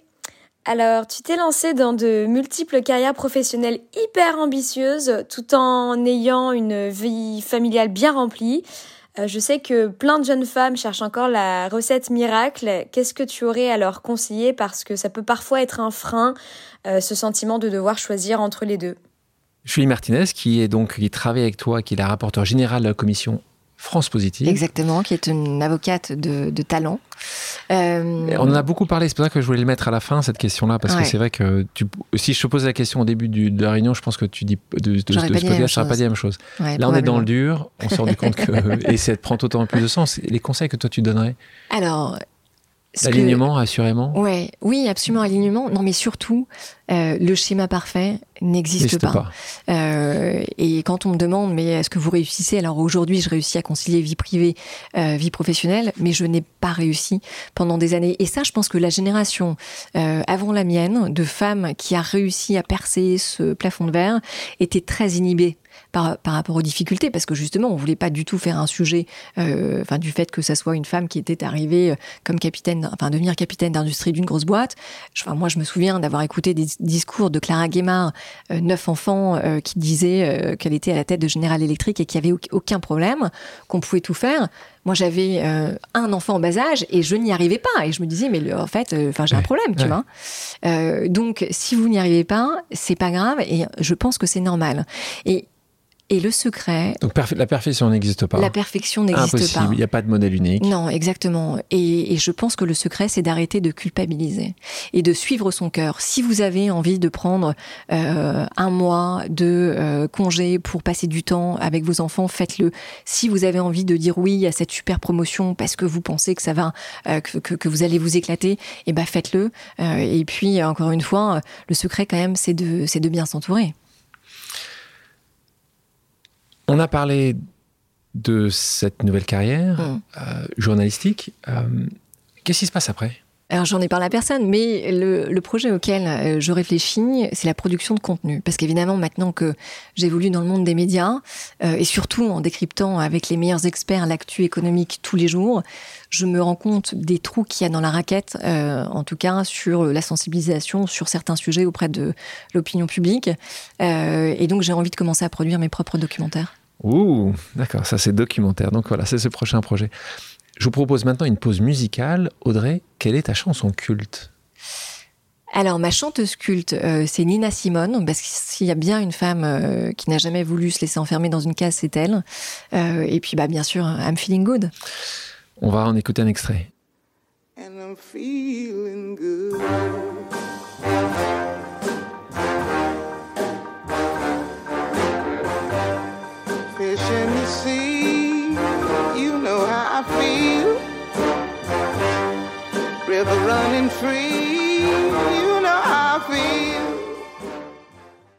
Alors, tu t'es lancée dans de multiples carrières professionnelles hyper ambitieuses tout en ayant une vie familiale bien remplie. Euh, je sais que plein de jeunes femmes cherchent encore la recette miracle. Qu'est-ce que tu aurais à leur conseiller? Parce que ça peut parfois être un frein, euh, ce sentiment de devoir choisir entre les deux Julie Martinez, qui est donc qui travaille avec toi, qui est la rapporteure générale de la commission France Positive. Exactement, qui est une avocate de, de talent. Euh, On en a beaucoup parlé, c'est pour ça que je voulais le mettre à la fin, cette question-là, parce Ouais. que c'est vrai que tu, si je te posais la question au début du- de la réunion, je pense que tu dis de, de, de, ce pas dit la podcast, pas chose. dit la même chose. ouais, Là, on est dans le dur, on s'est rendu compte que. et ça prend autant plus de sens. Les conseils que toi tu donnerais? Alors, L'alignement, assurément Ouais, oui, absolument alignement. Non, mais surtout, euh, le schéma parfait n'existe pas. pas. Euh, et quand on me demande, mais est-ce que vous réussissez? Alors aujourd'hui, je réussis à concilier vie privée, euh, vie professionnelle, mais je n'ai pas réussi pendant des années. Et ça, je pense que la génération avant la mienne, de femmes qui a réussi à percer ce plafond de verre, était très inhibée. Par, par rapport aux difficultés, parce que justement, on voulait pas du tout faire un sujet, euh, enfin, du fait que ça soit une femme qui était arrivée euh, comme capitaine, enfin, devenir capitaine d'industrie d'une grosse boîte. Enfin, moi, je me souviens d'avoir écouté des discours de Clara Guémard, euh, neuf enfants, qui disait qu'elle était à la tête de General Electric et qu'il n'y avait au- aucun problème, qu'on pouvait tout faire. Moi, j'avais euh, un enfant en bas âge et je n'y arrivais pas. Et je me disais, mais le- en fait, euh, j'ai un Ouais, problème, tu vois. Euh, donc, si vous n'y arrivez pas, c'est pas grave et je pense que c'est normal. Et, et le secret, Donc perf- la perfection n'existe pas. la perfection n'existe pas. Impossible, il n'y a pas de modèle unique. Non, exactement. Et, et je pense que le secret, c'est d'arrêter de culpabiliser et de suivre son cœur. Si vous avez envie de prendre euh, un mois de euh, congé pour passer du temps avec vos enfants, faites-le. Si vous avez envie de dire oui à cette super promotion parce que vous pensez que ça va, euh, que, que, que vous allez vous éclater, eh ben faites-le. Euh, et puis encore une fois, le secret quand même, c'est de, c'est de bien s'entourer. On a parlé de cette nouvelle carrière Mm. euh, journalistique. Euh, Qu'est-ce qui se passe après? Alors j'en ai parlé à personne, mais le, projet auquel euh, je réfléchis, c'est la production de contenu. Parce qu'évidemment, maintenant que j'évolue dans le monde des médias, euh, et surtout en décryptant avec les meilleurs experts l'actu économique tous les jours, je me rends compte des trous qu'il y a dans la raquette, euh, en tout cas sur la sensibilisation sur certains sujets auprès de l'opinion publique. Et donc j'ai envie de commencer à produire mes propres documentaires. Ouh, d'accord, ça c'est documentaire. Donc voilà, c'est ce prochain projet. Je vous propose maintenant une pause musicale. Audrey, quelle est ta chanson culte? Alors, ma chanteuse culte, euh, c'est Nina Simone, parce que s'il y a bien une femme euh, qui n'a jamais voulu se laisser enfermer dans une case, c'est elle. Euh, et puis, bah, bien sûr, I'm feeling good. On va en écouter un extrait. And I'm feeling good. Fish the sea.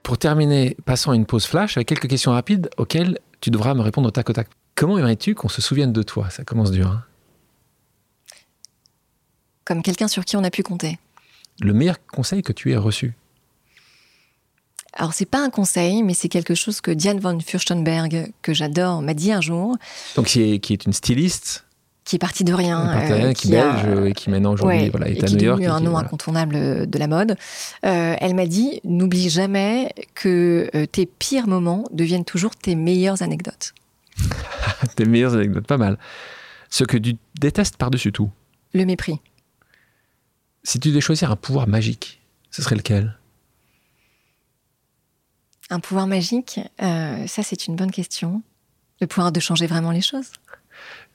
Pour terminer, passons à une pause flash avec quelques questions rapides auxquelles tu devras me répondre au tac au tac. Comment aimerais-tu qu'on se souvienne de toi? Ça commence dur. Hein. Comme quelqu'un sur qui on a pu compter. Le meilleur conseil que tu aies reçu alors c'est pas un conseil, mais c'est quelque chose que Diane von Furstenberg, que j'adore, m'a dit un jour. Donc qui est, qui est une styliste qui est partie de rien, euh, qui, est belge et qui maintenant aujourd'hui voilà, est à New York. Qui un nom incontournable de la mode. Euh, elle m'a dit n'oublie jamais que euh, tes pires moments deviennent toujours tes meilleures anecdotes. tes meilleures anecdotes, pas mal. Ce que tu détestes par-dessus tout. Le mépris. Si tu devais choisir un pouvoir magique, ce serait lequel? Un pouvoir magique, ça c'est une bonne question. Le pouvoir de changer vraiment les choses.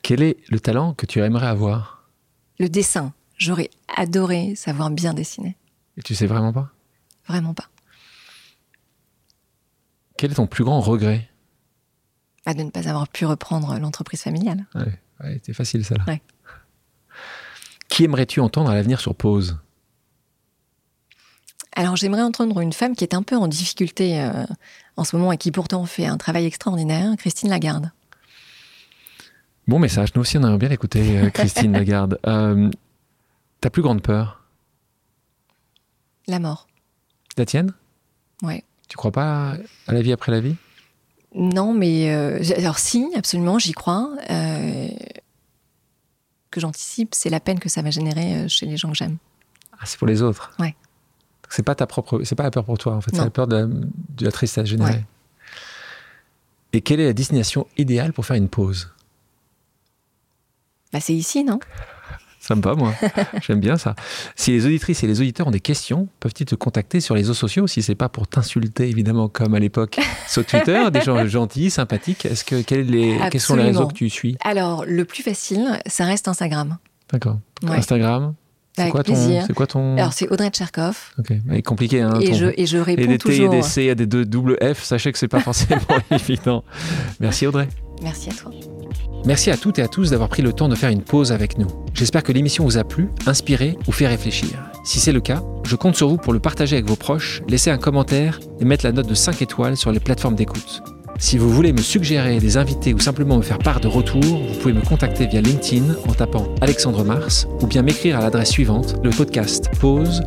Quel est le talent que tu aimerais avoir? Le dessin. J'aurais adoré savoir bien dessiner. Et tu sais vraiment pas? Vraiment pas. Quel est ton plus grand regret? Ah, De ne pas avoir pu reprendre l'entreprise familiale. Ouais, ouais c'était facile ça. Ouais. Qui aimerais-tu entendre à l'avenir sur pause alors j'aimerais entendre une femme qui est un peu en difficulté euh, en ce moment et qui pourtant fait un travail extraordinaire, Christine Lagarde. Bon message, nous aussi on aimerait bien l'écouter, euh, Christine Lagarde. Euh, ta plus grande peur? La mort. La tienne? Ouais. Tu crois pas à la vie après la vie? Non, mais euh, alors si, absolument, j'y crois. que j'anticipe, c'est la peine que ça va générer chez les gens que j'aime. Ah, c'est pour les autres? Ouais. C'est pas ta propre, c'est pas la peur pour toi en fait, c'est la peur de la, de la tristesse générée. Et quelle est la destination idéale pour faire une pause? Bah, c'est ici, non? Sympa, moi. J'aime bien ça. Si les auditrices et les auditeurs ont des questions, peuvent-ils te contacter sur les réseaux sociaux si c'est pas pour t'insulter, évidemment, comme à l'époque sur Twitter, des gens gentils, sympathiques? Est-ce que les, quels sont les réseaux que tu suis? Alors, le plus facile, ça reste Instagram. D'accord. Instagram? C'est quoi, ton, c'est quoi ton. Alors, c'est Audrey Tcherkov. Ok, c'est compliqué. Hein, et, je, et je réponds et des toujours. T et des C, il y a des deux double F. Sachez que c'est pas forcément évident. Merci Audrey. Merci à toi. Merci à toutes et à tous d'avoir pris le temps de faire une pause avec nous. J'espère que l'émission vous a plu, inspiré ou fait réfléchir. Si c'est le cas, je compte sur vous pour le partager avec vos proches, laisser un commentaire et mettre la note de 5 étoiles sur les plateformes d'écoute. Si vous voulez me suggérer des invités ou simplement me faire part de retour, vous pouvez me contacter via LinkedIn en tapant Alexandre Mars ou bien m'écrire à l'adresse suivante, le podcast pause.